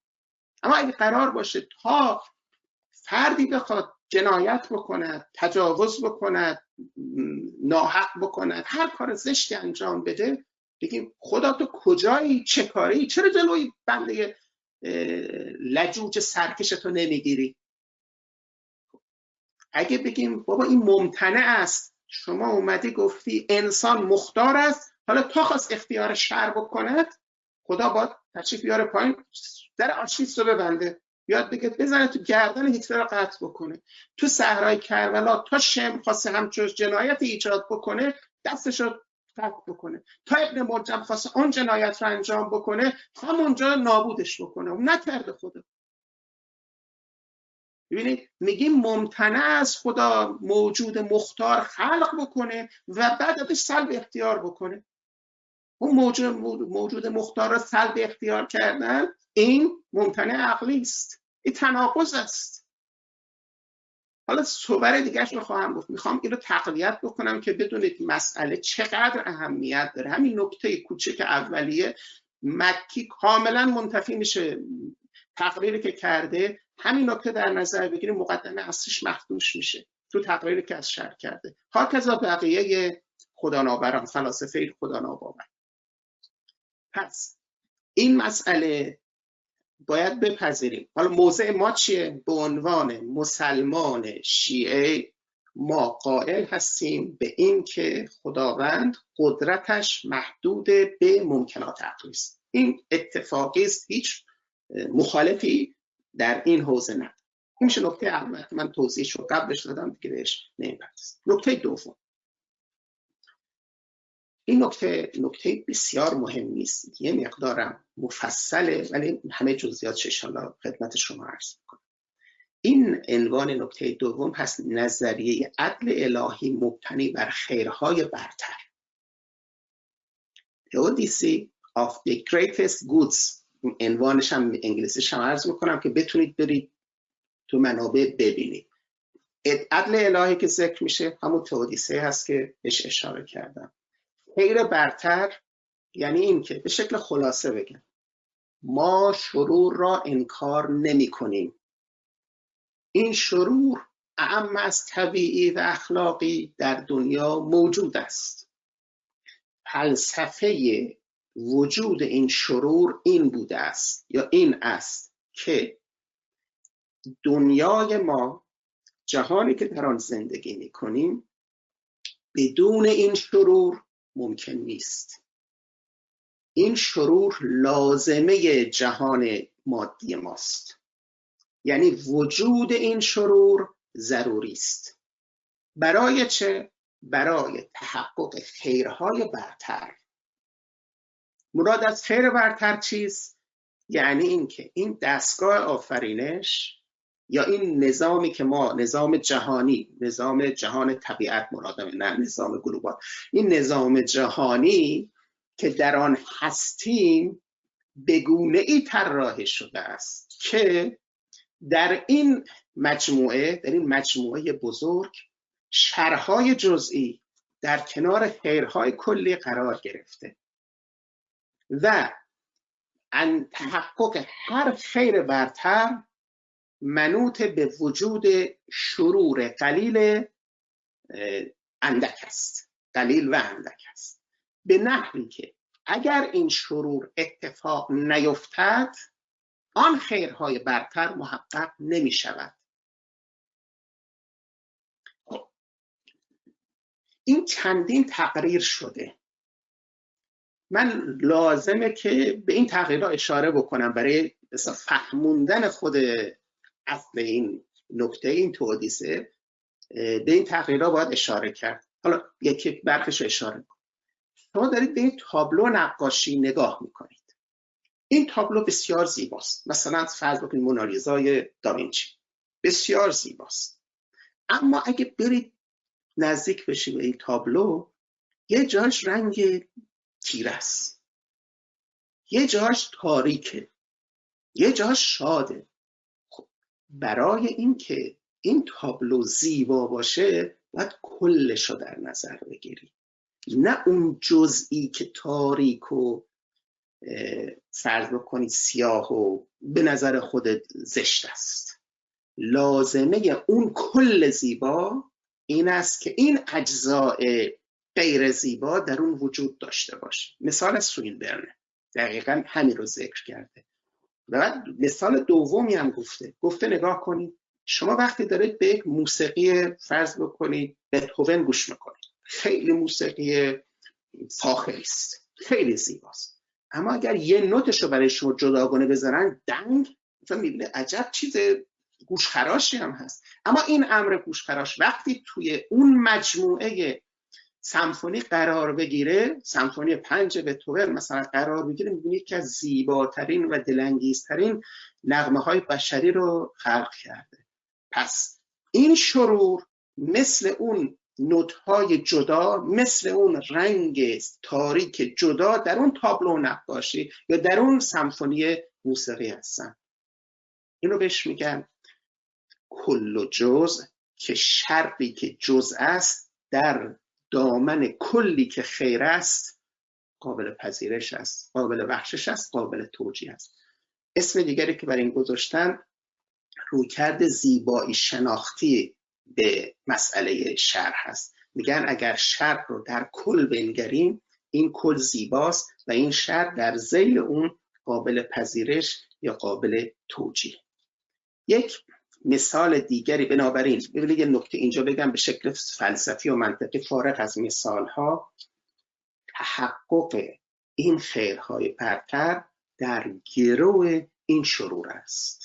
اما اگه قرار باشه تا فردی بخواد جنایت بکند تجاوز بکند ناحق بکند هر کار زشتی انجام بده بگیم خدا تو کجایی؟ چه کاری؟ چرا جلوی بنده لجوج سرکشتو نمی‌گیری؟ اگه بگیم بابا این ممتنع است. شما اومدی گفتی انسان مختار است. حالا تا خواست اختیار شر بکند خدا باید تشریف بیاره پایین در آشیست رو ببنده. یاد بگه بزنه تو گردن هیتلر رو قطع بکنه. تو صحرای کربلا تا شم خواسته همچون جنایت ایجاد بکنه دستش رو قطع بکنه. تا ابن مرجم خواسته اون جنایت رو انجام بکنه همونجا نابودش بکنه. و نکرده خدا. ببینید میگیم ممتنع از خدا موجود مختار خلق بکنه و بعد ازش سلب اختیار بکنه. اون موجود, موجود مختار رو سلب اختیار کردن این ممتنع عقلی است این تناقض است. حالا صور دیگرش رو خواهم گفت. می‌خوام این رو تقویت بکنم که بدونید مسئله چقدر اهمیت داره. همین نکته کوچک اولیه مکی کاملا منتفی میشه تقریری که کرده. همین نکته در نظر بگیریم مقدمه اصلیش مخدوش میشه. تو تقریری که از شر کرده. هاکذا بقیه خدا نابران فلاسفه خدا ناباور پس این مسئله باید بپذیریم. حالا موضع ما چیه؟ به عنوان مسلمان شیعه ما قائل هستیم به این که خداوند قدرتش محدود به ممکنات عقلی است. این اتفاقی است هیچ مخالفی در این حوزه نداره این میشه نکته اول من توضیح رو قبلش دادم دیگه بهش نکته دوم این نکته نکته بسیار مهم نیست. یه مقدارم مفصله ولی همه جزئیاتش ان خدمت شما عرض می‌کنم. این عنوان نکته دوم هست نظریه عدل الهی مبتنی بر خیرهای برتر. Theodicy of the greatest goods. عنوانش هم انگلیسیش هم عرض می‌کنم که بتونید برید تو منابع ببینید. عدل الهی که ذکر میشه همون تئودیسه هست که بهش اشاره کردم. خیر برتر یعنی این که به شکل خلاصه بگم. ما شرور را انکار نمی کنیم. این شرور اعم از طبیعی و اخلاقی در دنیا موجود است. فلسفه وجود این شرور این بوده است یا این است که دنیای ما جهانی که در آن زندگی می کنیم بدون این شرور ممکن نیست. این شرور لازمه جهان مادی ماست. یعنی وجود این شرور ضروری است. برای چه؟ برای تحقق خیرهای برتر. مراد از خیر برتر چیست؟ یعنی اینکه این دستگاه آفرینش یا این نظامی که ما نظام جهانی نظام جهان طبیعت مرادمه نه نظام گلوبال. این نظام جهانی که در آن هستیم بگونه ای طراحی شده است که در این مجموعه در این مجموعه بزرگ شرهای جزئی در کنار خیرهای کلی قرار گرفته. و ان تحقق هر خیر برتر منوط به وجود شرور قلیل اندک است. قلیل و اندک است. به نحوی که اگر این شرور اتفاق نیفتد آن خیرهای برتر محقق نمی شود خب، این چندین تقریر شده. من لازمه که به این تغییرها اشاره بکنم برای فهموندن خود اصل این نکته این تودیسه به این تغییرها باید اشاره کرد. حالا یکی برخش اشاره کن. شما دارید به این تابلو نقاشی نگاه می‌کنید. این تابلو بسیار زیباست. مثلا فرض بکنید مونالیزای داوینچی. بسیار زیباست. اما اگه برید نزدیک بشید به این تابلو یه جاش رنگ تیره است. یه جاش تاریکه. یه جاش شاده. برای اینکه این تابلو زیبا باشه باید کلش رو در نظر بگیری نه اون جزئی که تاریک و فرض بکنید سیاه و به نظر خودت زشت است. لازمه اون کل زیبا این است که این اجزاء غیر زیبا در اون وجود داشته باشه. مثال از برنه دقیقا همین رو ذکر کرده. و بعد مثال دومی هم گفته. گفته نگاه کنید شما وقتی دارید به یک موسیقی فرض بکنید بتهوون گوش می‌کنید. خیلی موسیقی فاخری است. خیلی زیباست. اما اگر یه نوتش رو برای شما جداگانه بزنن دنگ. مثلا می‌بینه عجب چیز گوشخراشی هم هست. اما این امر گوشخراش وقتی توی اون مجموعه سمفونی قرار بگیره سمفونی پنج بتوور مثلا قرار بگیره می‌بینید که از زیباترین و دلانگیزترین نغمه های بشری رو خلق کرده. پس این شرور مثل اون های جدا مثل اون رنگ تاریک جدا در اون تابلو نقاشی یا در اون سمفونی موسیقی هستن. اینو بهش میگن کل و جز که شرقی که جز است در دامن کلی که خیر است قابل پذیرش است قابل بخشش است قابل توجیه است. اسم دیگری که برای این گذاشتن رویکرد زیبایی شناختی به مسئله شر هست میگن اگر شر رو در کل بنگریم این کل زیباست و این شر در زیل اون قابل پذیرش یا قابل توجیه. یک مثال دیگری بنابراین ببینید یه نکته اینجا بگم به شکل فلسفی و منطقی فارغ از مثال ها تحقق این خیرهای برتر در گروه این شرور است.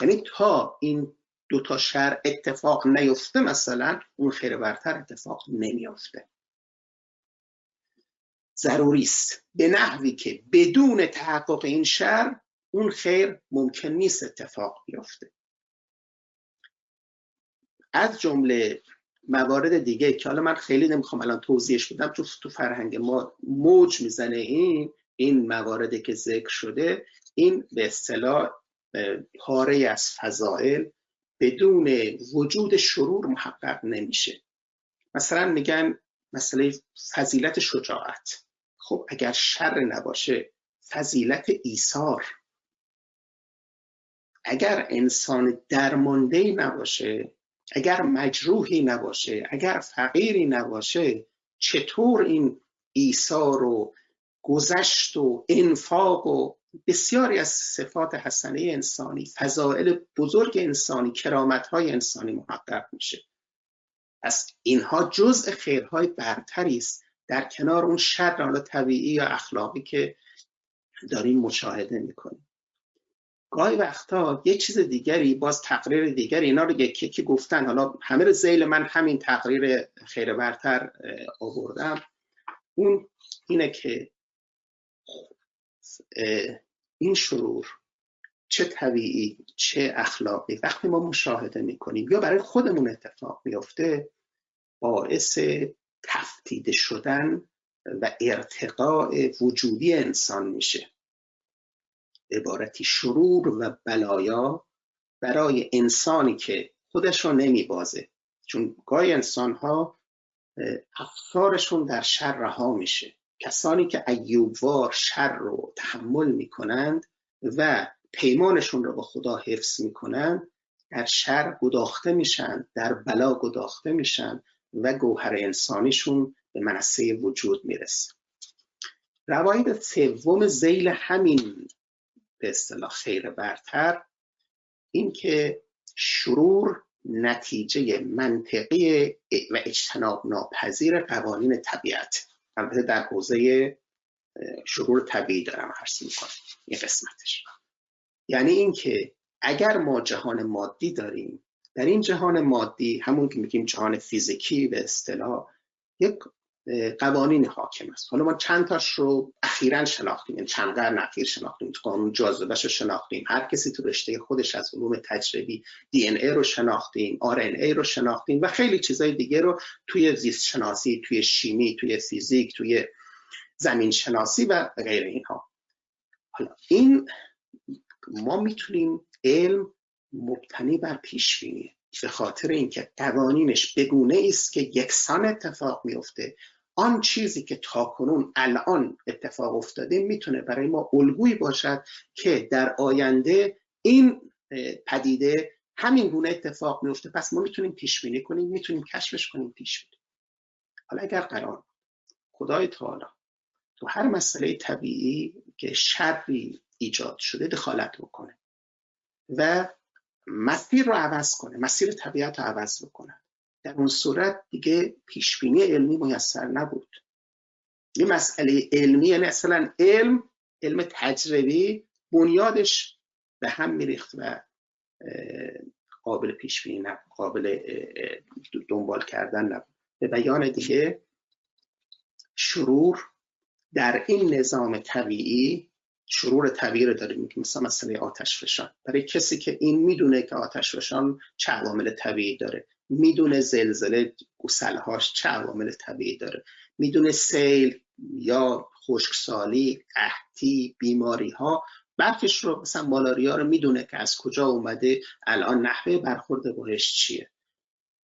یعنی تا این دو تا شر اتفاق نیفته مثلا اون خیر برتر اتفاق نمیافته. ضروری است به نحوی که بدون تحقق این شر اون خیر ممکن نیست اتفاق بیفته. از جمله موارد دیگه که حالا من خیلی نمی‌خوام الان توضیحش بدم چون تو فرهنگ ما موج می‌زنه این این مواردی که ذکر شده این به اصطلاح پاره از فضائل بدون وجود شرور محقق نمیشه. مثلا میگن مسئله فضیلت شجاعت. خب اگر شر نباشه فضیلت ایثار. اگر انسان درمانده نباشه اگر مجروحی نباشه اگر فقیری نباشه چطور این ایثار و گذشت و انفاق و بسیاری از صفات حسنه انسانی فضائل بزرگ انسانی کرامت های انسانی محقق میشه؟ پس اینها جزء خیرهای برتری است در کنار اون شر طبیعی یا اخلاقی که داریم مشاهده می‌کنیم. گاهی وقتا یه چیز دیگری باز تقریر دیگری اینا رو یکی که گفتن. حالا همه رو زیل من همین تقریر خیر برتر آوردم. اون اینه که این شرور چه طبیعی چه اخلاقی؟ وقتی ما مشاهده می‌کنیم یا برای خودمون اتفاق میافته باعث تفتید شدن و ارتقاء وجودی انسان میشه. عبارتی شرور و بلایا برای انسانی که خودش رو نمیبازه. چون گاهی انسان ها افکارشون در شر رها میشه. کسانی که ایوبوار شر رو تحمل می‌کنند و پیمانشون رو با خدا حفظ می‌کنند در شر گداخته میشن در بلا گداخته میشن و گوهر انسانیشون به منصه وجود می‌رسه. روایت سوم زیل همین به اصطلاح خیر برتر اینکه شرور نتیجه منطقی و اجتناب ناپذیر قوانین طبیعت. البته در حوزه شرور طبیعی دارم حرس می‌کنم این قسمتش. یعنی اینکه اگر ما جهان مادی داریم در این جهان مادی همون که میگیم جهان فیزیکی به اصطلاح یک قوانین حاکم است. حالا ما چند تاش رو اخیرا شناختیم یعنی چند قرن اخیر شناختیم قانون جاذبهش رو شناختیم. هر کسی تو رشته خودش از علوم تجربی دی ان ای رو شناختیم آر ان ای رو شناختیم و خیلی چیزای دیگه رو توی زیست شناسی توی شیمی توی فیزیک توی زمین شناسی و غیر اینها. حالا این ما می‌تونیم علم مبتنی بر پیش به خاطر اینکه قوانینش بگونه است که یکسان اتفاق میفته آن چیزی که تاکنون الان اتفاق افتاده می‌تونه برای ما الگویی باشد که در آینده این پدیده همین گونه اتفاق میفته پس ما می‌تونیم پیش بینی کنیم می‌تونیم کشفش کنیم پیش بینی حالا اگر قرار خدای تعالی تو هر مسئله طبیعی که شری ایجاد شده دخالت بکنه و مسیر رو عوض کنه مسیر طبیعت رو عوض بکنه. در اون صورت دیگه پیشبینی علمی میسر نبود. یه مسئله علمی یعنی اصلا علم علم تجربی بنیادش به هم میریخت و قابل پیش بینی نبود قابل دنبال کردن نبود. به بیان دیگه شرور در این نظام طبیعی شرور طبیعی رو داریم که مثلا مسئله آتش فشان برای کسی که این می‌دونه که آتش فشان چه عوامل طبیعی داره. می‌دونه زلزله گسلهاش چه عوامل طبیعی داره. می‌دونه سیل یا خشکسالی قحطی بیماری ها رو مثلا مالاریا رو می‌دونه که از کجا اومده الان نحوه برخورد باهش چیه.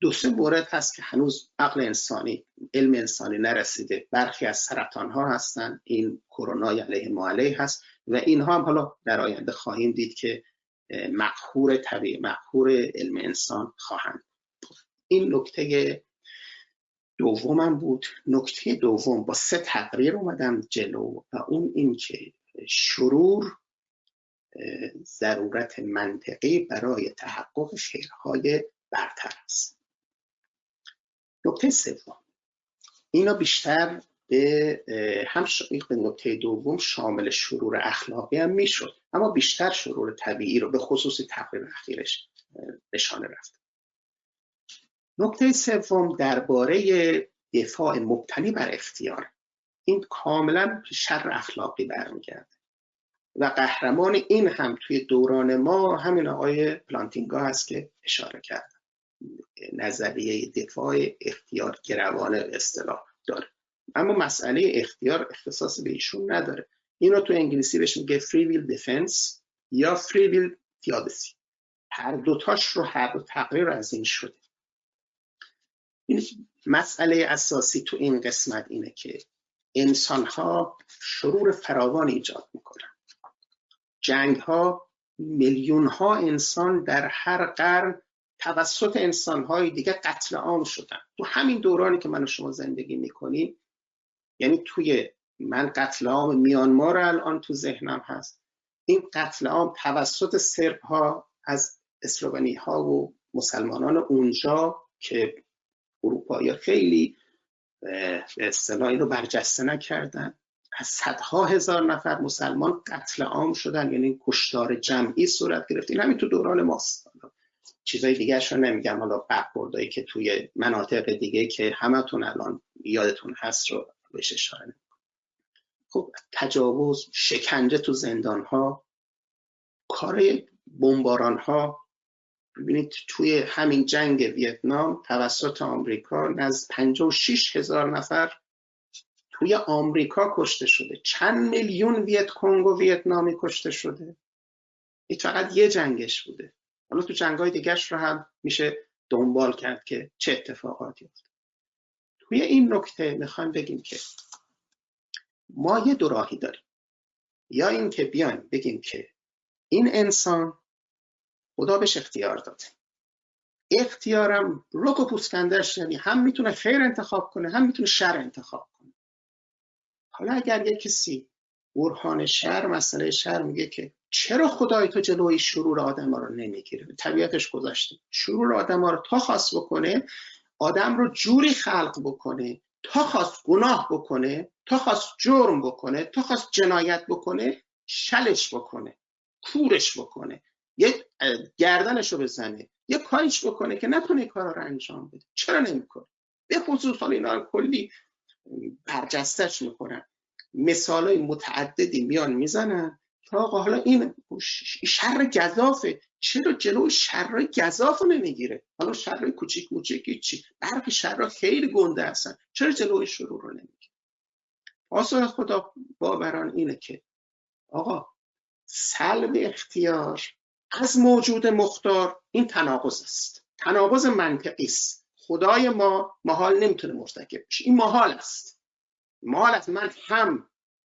دو سه مورد هست که هنوز عقل انسانی علم انسانی نرسیده. برخی از سرطان ها هستن این کرونا علیه ما علیه هست و اینها هم حالا در آینده خواهیم دید که مقهور طبیعی مقهور علم انسان خواهند. این نکته دومم بود. نکته دوم با سه تقریر اومدم جلو و اون این که شرور ضرورت منطقی برای تحقق خیرهای برتر است. نکته سوم. اینا بیشتر به هم به نکته دوم شامل شرور اخلاقی هم می‌شد اما بیشتر شرور طبیعی رو به خصوص تقریر اخیرش نشانه رفت. نکته سوم درباره دفاع مبتنی بر اختیار. این کاملا شر اخلاقی برمیگرده و قهرمان این هم توی دوران ما همین آقای پلانتینگا هست که اشاره کرد. نظریه دفاع اختیار گروانه اصطلاح داره. اما مسئله اختیار اختصاص به ایشون نداره. این رو تو انگلیسی بهش میگه فری ویل دیفنس یا فری ویل تیادسی هر دوتاش رو هر دو تقریر از این شده. مسئله اساسی تو این قسمت اینه که انسان ها شرور فراوان ایجاد می‌کنن. جنگ ها میلیون ها انسان در هر قرن توسط انسان های دیگه قتل عام شدن. تو همین دورانی که من و شما زندگی می‌کنیم یعنی توی من قتل عام میانمار الان تو ذهنم هست. این قتل عام توسط سرب ها از اسلوونی ها و مسلمانان اونجا که اروپایی خیلی به اصطلاح رو برجسته نکردن. از صدها هزار نفر مسلمان قتل عام شدن یعنی کشتار جمعی صورت گرفت. این همین تو دوران ماست. چیزای دیگه رو نمیگم. حالا برخوردهایی که توی مناطق دیگه که همتون الان یادتون هست رو بهش اشاره خب تجاوز شکنجه تو زندان ها کار بمباران ها ببینید توی همین جنگ ویتنام توسط آمریکا نزد 56 هزار نفر توی آمریکا کشته شده. چند میلیون ویت کنگو ویتنامی کشته شده. این فقط یه جنگش بوده. حالا تو جنگ های دیگرش رو هم میشه دنبال کرد که چه اتفاقاتی افتاد. توی این نکته می‌خوایم بگیم که ما یه دوراهی داریم. یا اینکه بیایم بگیم که این انسان خدا بهش اختیار داده. اختیارم رک و پوسکندش یعنی هم می‌تونه خیر انتخاب کنه هم می‌تونه شر انتخاب کنه. حالا اگر یه کسی برهان شر مسئله شر میگه که چرا خدای تو جلوی شرور آدم ها رو نمی‌گیره؟ طبیعتش گذاشته. شرور آدم ها رو تا خواست بکنه آدم رو جوری خلق بکنه تا خواست گناه بکنه تا خواست جرم بکنه تا خواست جنایت بکنه شلش بکنه کورش بکنه. یه گردنش رو بزنه یه کاریش بکنه که نتونه کارا رو انجام بده. چرا نمی‌کنه؟ به خصوص حالا اینا کلی برجستش می‌کنن. مثال های متعددی میان می‌زنن تا آقا حالا این شر گذافه چرا جلو شر گذاف نمی‌گیره؟ حالا شر کوچیک موچیک چی برخی شر خیلی گنده هستن. چرا جلوی شروع رو نمی‌گیره؟ پاسخ خدا باوران اینه که آقا سلب اختیار از موجود مختار این تناقض است. تناقض منطقی است. خدای ما محال نمی‌تونه مرتکب بشه. این محال است. مال من هم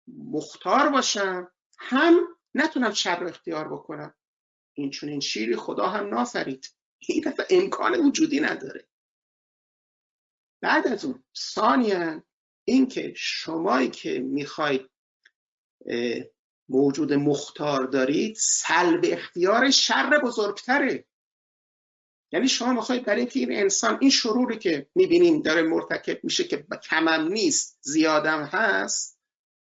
مختار باشم هم نتونم شر اختیار بکنم. این چون این شیری خدا هم نافرید. این امکان وجودی نداره. بعد از اون ثانیا اینکه شمایی که می‌خواید موجود مختار دارید سلب اختیار شر بزرگتره. یعنی شما می‌خواید برای اینکه این انسان این شروری که می‌بینیم داره مرتکب میشه که کمم نیست زیادم هست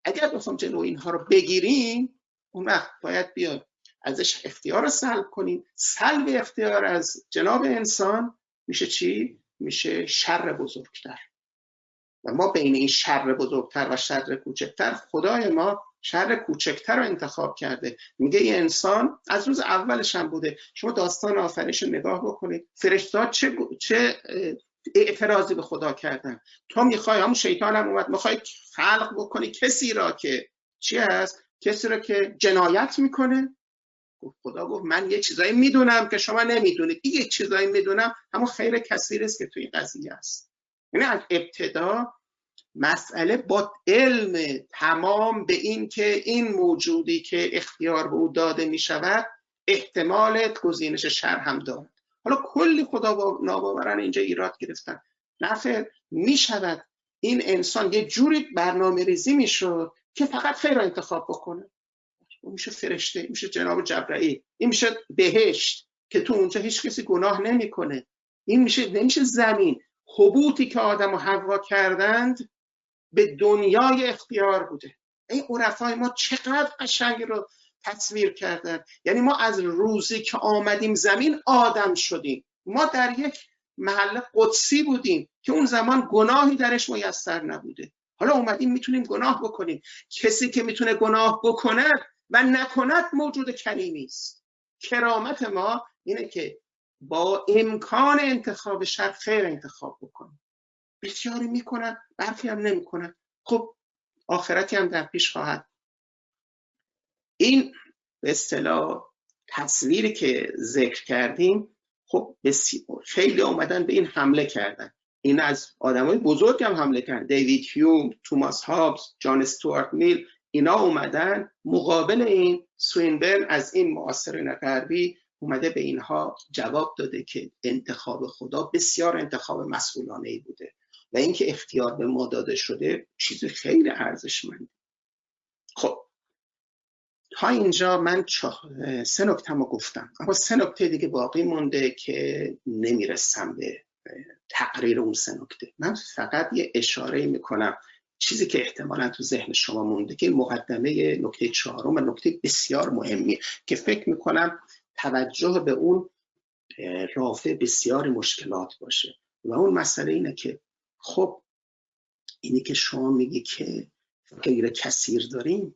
اگر بخوام جلو اینها رو بگیریم اون وقت باید بیاد ازش اختیار رو سلب کنیم. سلب اختیار از جناب انسان میشه چی؟ میشه شر بزرگتر. و ما بین این شر بزرگتر و شر کوچکتر خدای ما شر کوچکتر رو انتخاب کرده. میگه یه انسان از روز اولش هم بوده. شما داستان آفرینش نگاه بکنید. فرشتات چه, چه اعتراضی به خدا کردن؟ تو می‌خوای همون شیطان هم اومد می‌خوای خلق بکنی کسی را که چی هست؟ کسی را که جنایت می‌کنه؟ خدا گفت من یه چیزایی می‌دونم که شما نمی‌دونید. یه چیزایی می‌دونم همون خیر کثیر است که توی قضیه است یعنی از ابتدا مسئله با علم تمام به این که این موجودی که اختیار به او داده می شود احتمال گزینش شر هم دارد. حالا کلی خدا با ناباوران اینجا ایراد گرفتن. نفر می شود این انسان یه جوری برنامه ریزی می شد که فقط خیر را انتخاب بکنه. اون میشه فرشته میشه جناب جبرئیل این میشه بهشت که تو اونجا هیچ کسی گناه نمی‌کنه. این میشه نمیشه زمین. حبوطی که آدم و حوا کردند به دنیای اختیار بوده. این عرفای ما چقدر قشنگ رو تصویر کردن. یعنی ما از روزی که آمدیم زمین آدم شدیم. ما در یک محل قدسی بودیم که اون زمان گناهی درش میسر نبوده. حالا اومدیم می‌تونیم گناه بکنیم. کسی که می‌تونه گناه بکند و نکند موجود کریمی است. کرامت ما اینه که با امکان انتخاب شر خیر انتخاب بکنیم. بسیاری می‌کنن برخی هم نمی‌کنن. خب آخرتی هم در پیش خواهد. این به اصطلاح تصویری که ذکر کردیم خب خیلی اومدن به این حمله کردن. این از آدمای بزرگ هم حمله کردن. دیوید هیوم توماس هابز جان استوارت میل اینا اومدن. مقابل این سوینبرن از این معاصرین غربی اومده به اینها جواب داده که انتخاب خدا بسیار انتخاب مسئولانه ای بوده. و اینکه اختیار به ما داده شده چیز خیلی ارزشمنده. خب تا اینجا من سه نکته گفتم اما سه نکته دیگه باقی مونده که نمی‌رسم به تقریر اون سه نکته. من فقط یه اشاره می‌کنم چیزی که احتمالا تو ذهن شما مونده که مقدمه نکته چهارم و نکته بسیار مهمی که فکر می‌کنم توجه به اون رافع بسیار مشکلات باشه. و اون مسئله اینه که خب اینی که شما میگی که غیر کثیر داریم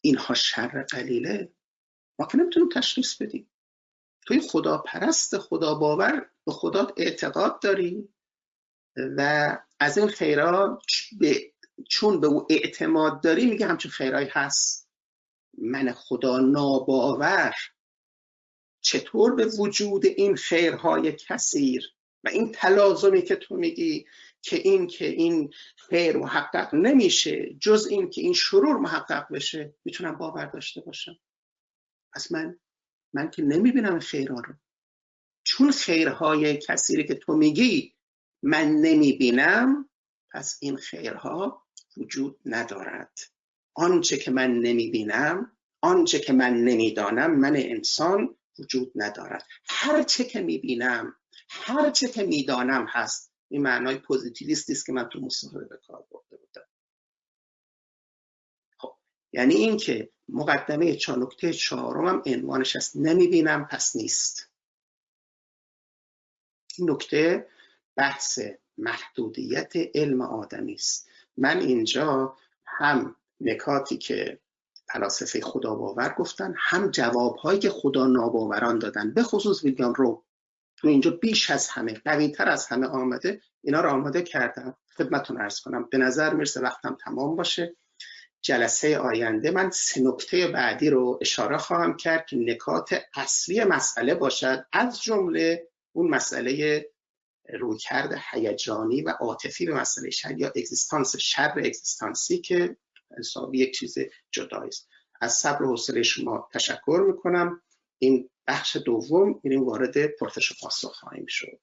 اینها شر قلیله ما که نمی‌تونیم تشخیص بدیم. توی خدا پرست خدا باور به خدا اعتقاد داری و از این به چون به او اعتماد داری میگه همچون خیرهایی هست. من خدا ناباور چطور به وجود این خیرهای کثیر و این تلازمی که تو میگی که این که این خیر محقق نمیشه جز این که این شرور محقق بشه می‌تونم باور داشته باشم. پس من من که نمی‌بینم خیرها رو. چون خیرهای کثیری که تو میگی من نمی‌بینم پس این خیرها وجود ندارد. آنچه که من نمی‌بینم آنچه که من نمی‌دانم من انسان وجود ندارد. هرچه که می‌بینم هرچه که می‌دانم هست. این معنای پوزیتیویستی است که من تو مصاحبه به کار برده بودم. خب یعنی اینکه مقدمه چا نکته چهارم عنوانش است. نمی‌بینم پس نیست. این نکته بحث محدودیت علم آدمی است. من اینجا هم نکاتی که فلاسفه خدا باور گفتن هم جوابهایی که خدا ناباوران دادن. به خصوص ویلیام رو اینجا بیش از همه قوی تر از همه آمده اینا رو آماده کردم. خدمتون ارز کنم. به نظر می‌رسه وقتم تمام باشه. جلسه آینده. من سه نکته بعدی رو اشاره خواهم کرد که نکات اصلی مسئله باشد. از جمله اون مسئله رویکرد هیجانی و عاطفی به مسئله شر یا اگزیستانس شر اگزیستانسی که حسابی یک چیز جدایی است. از صبر و حوصله شما تشکر می‌کنم. این بخش دوم میریم وارد پرسش و پاسخ خواهیم شد.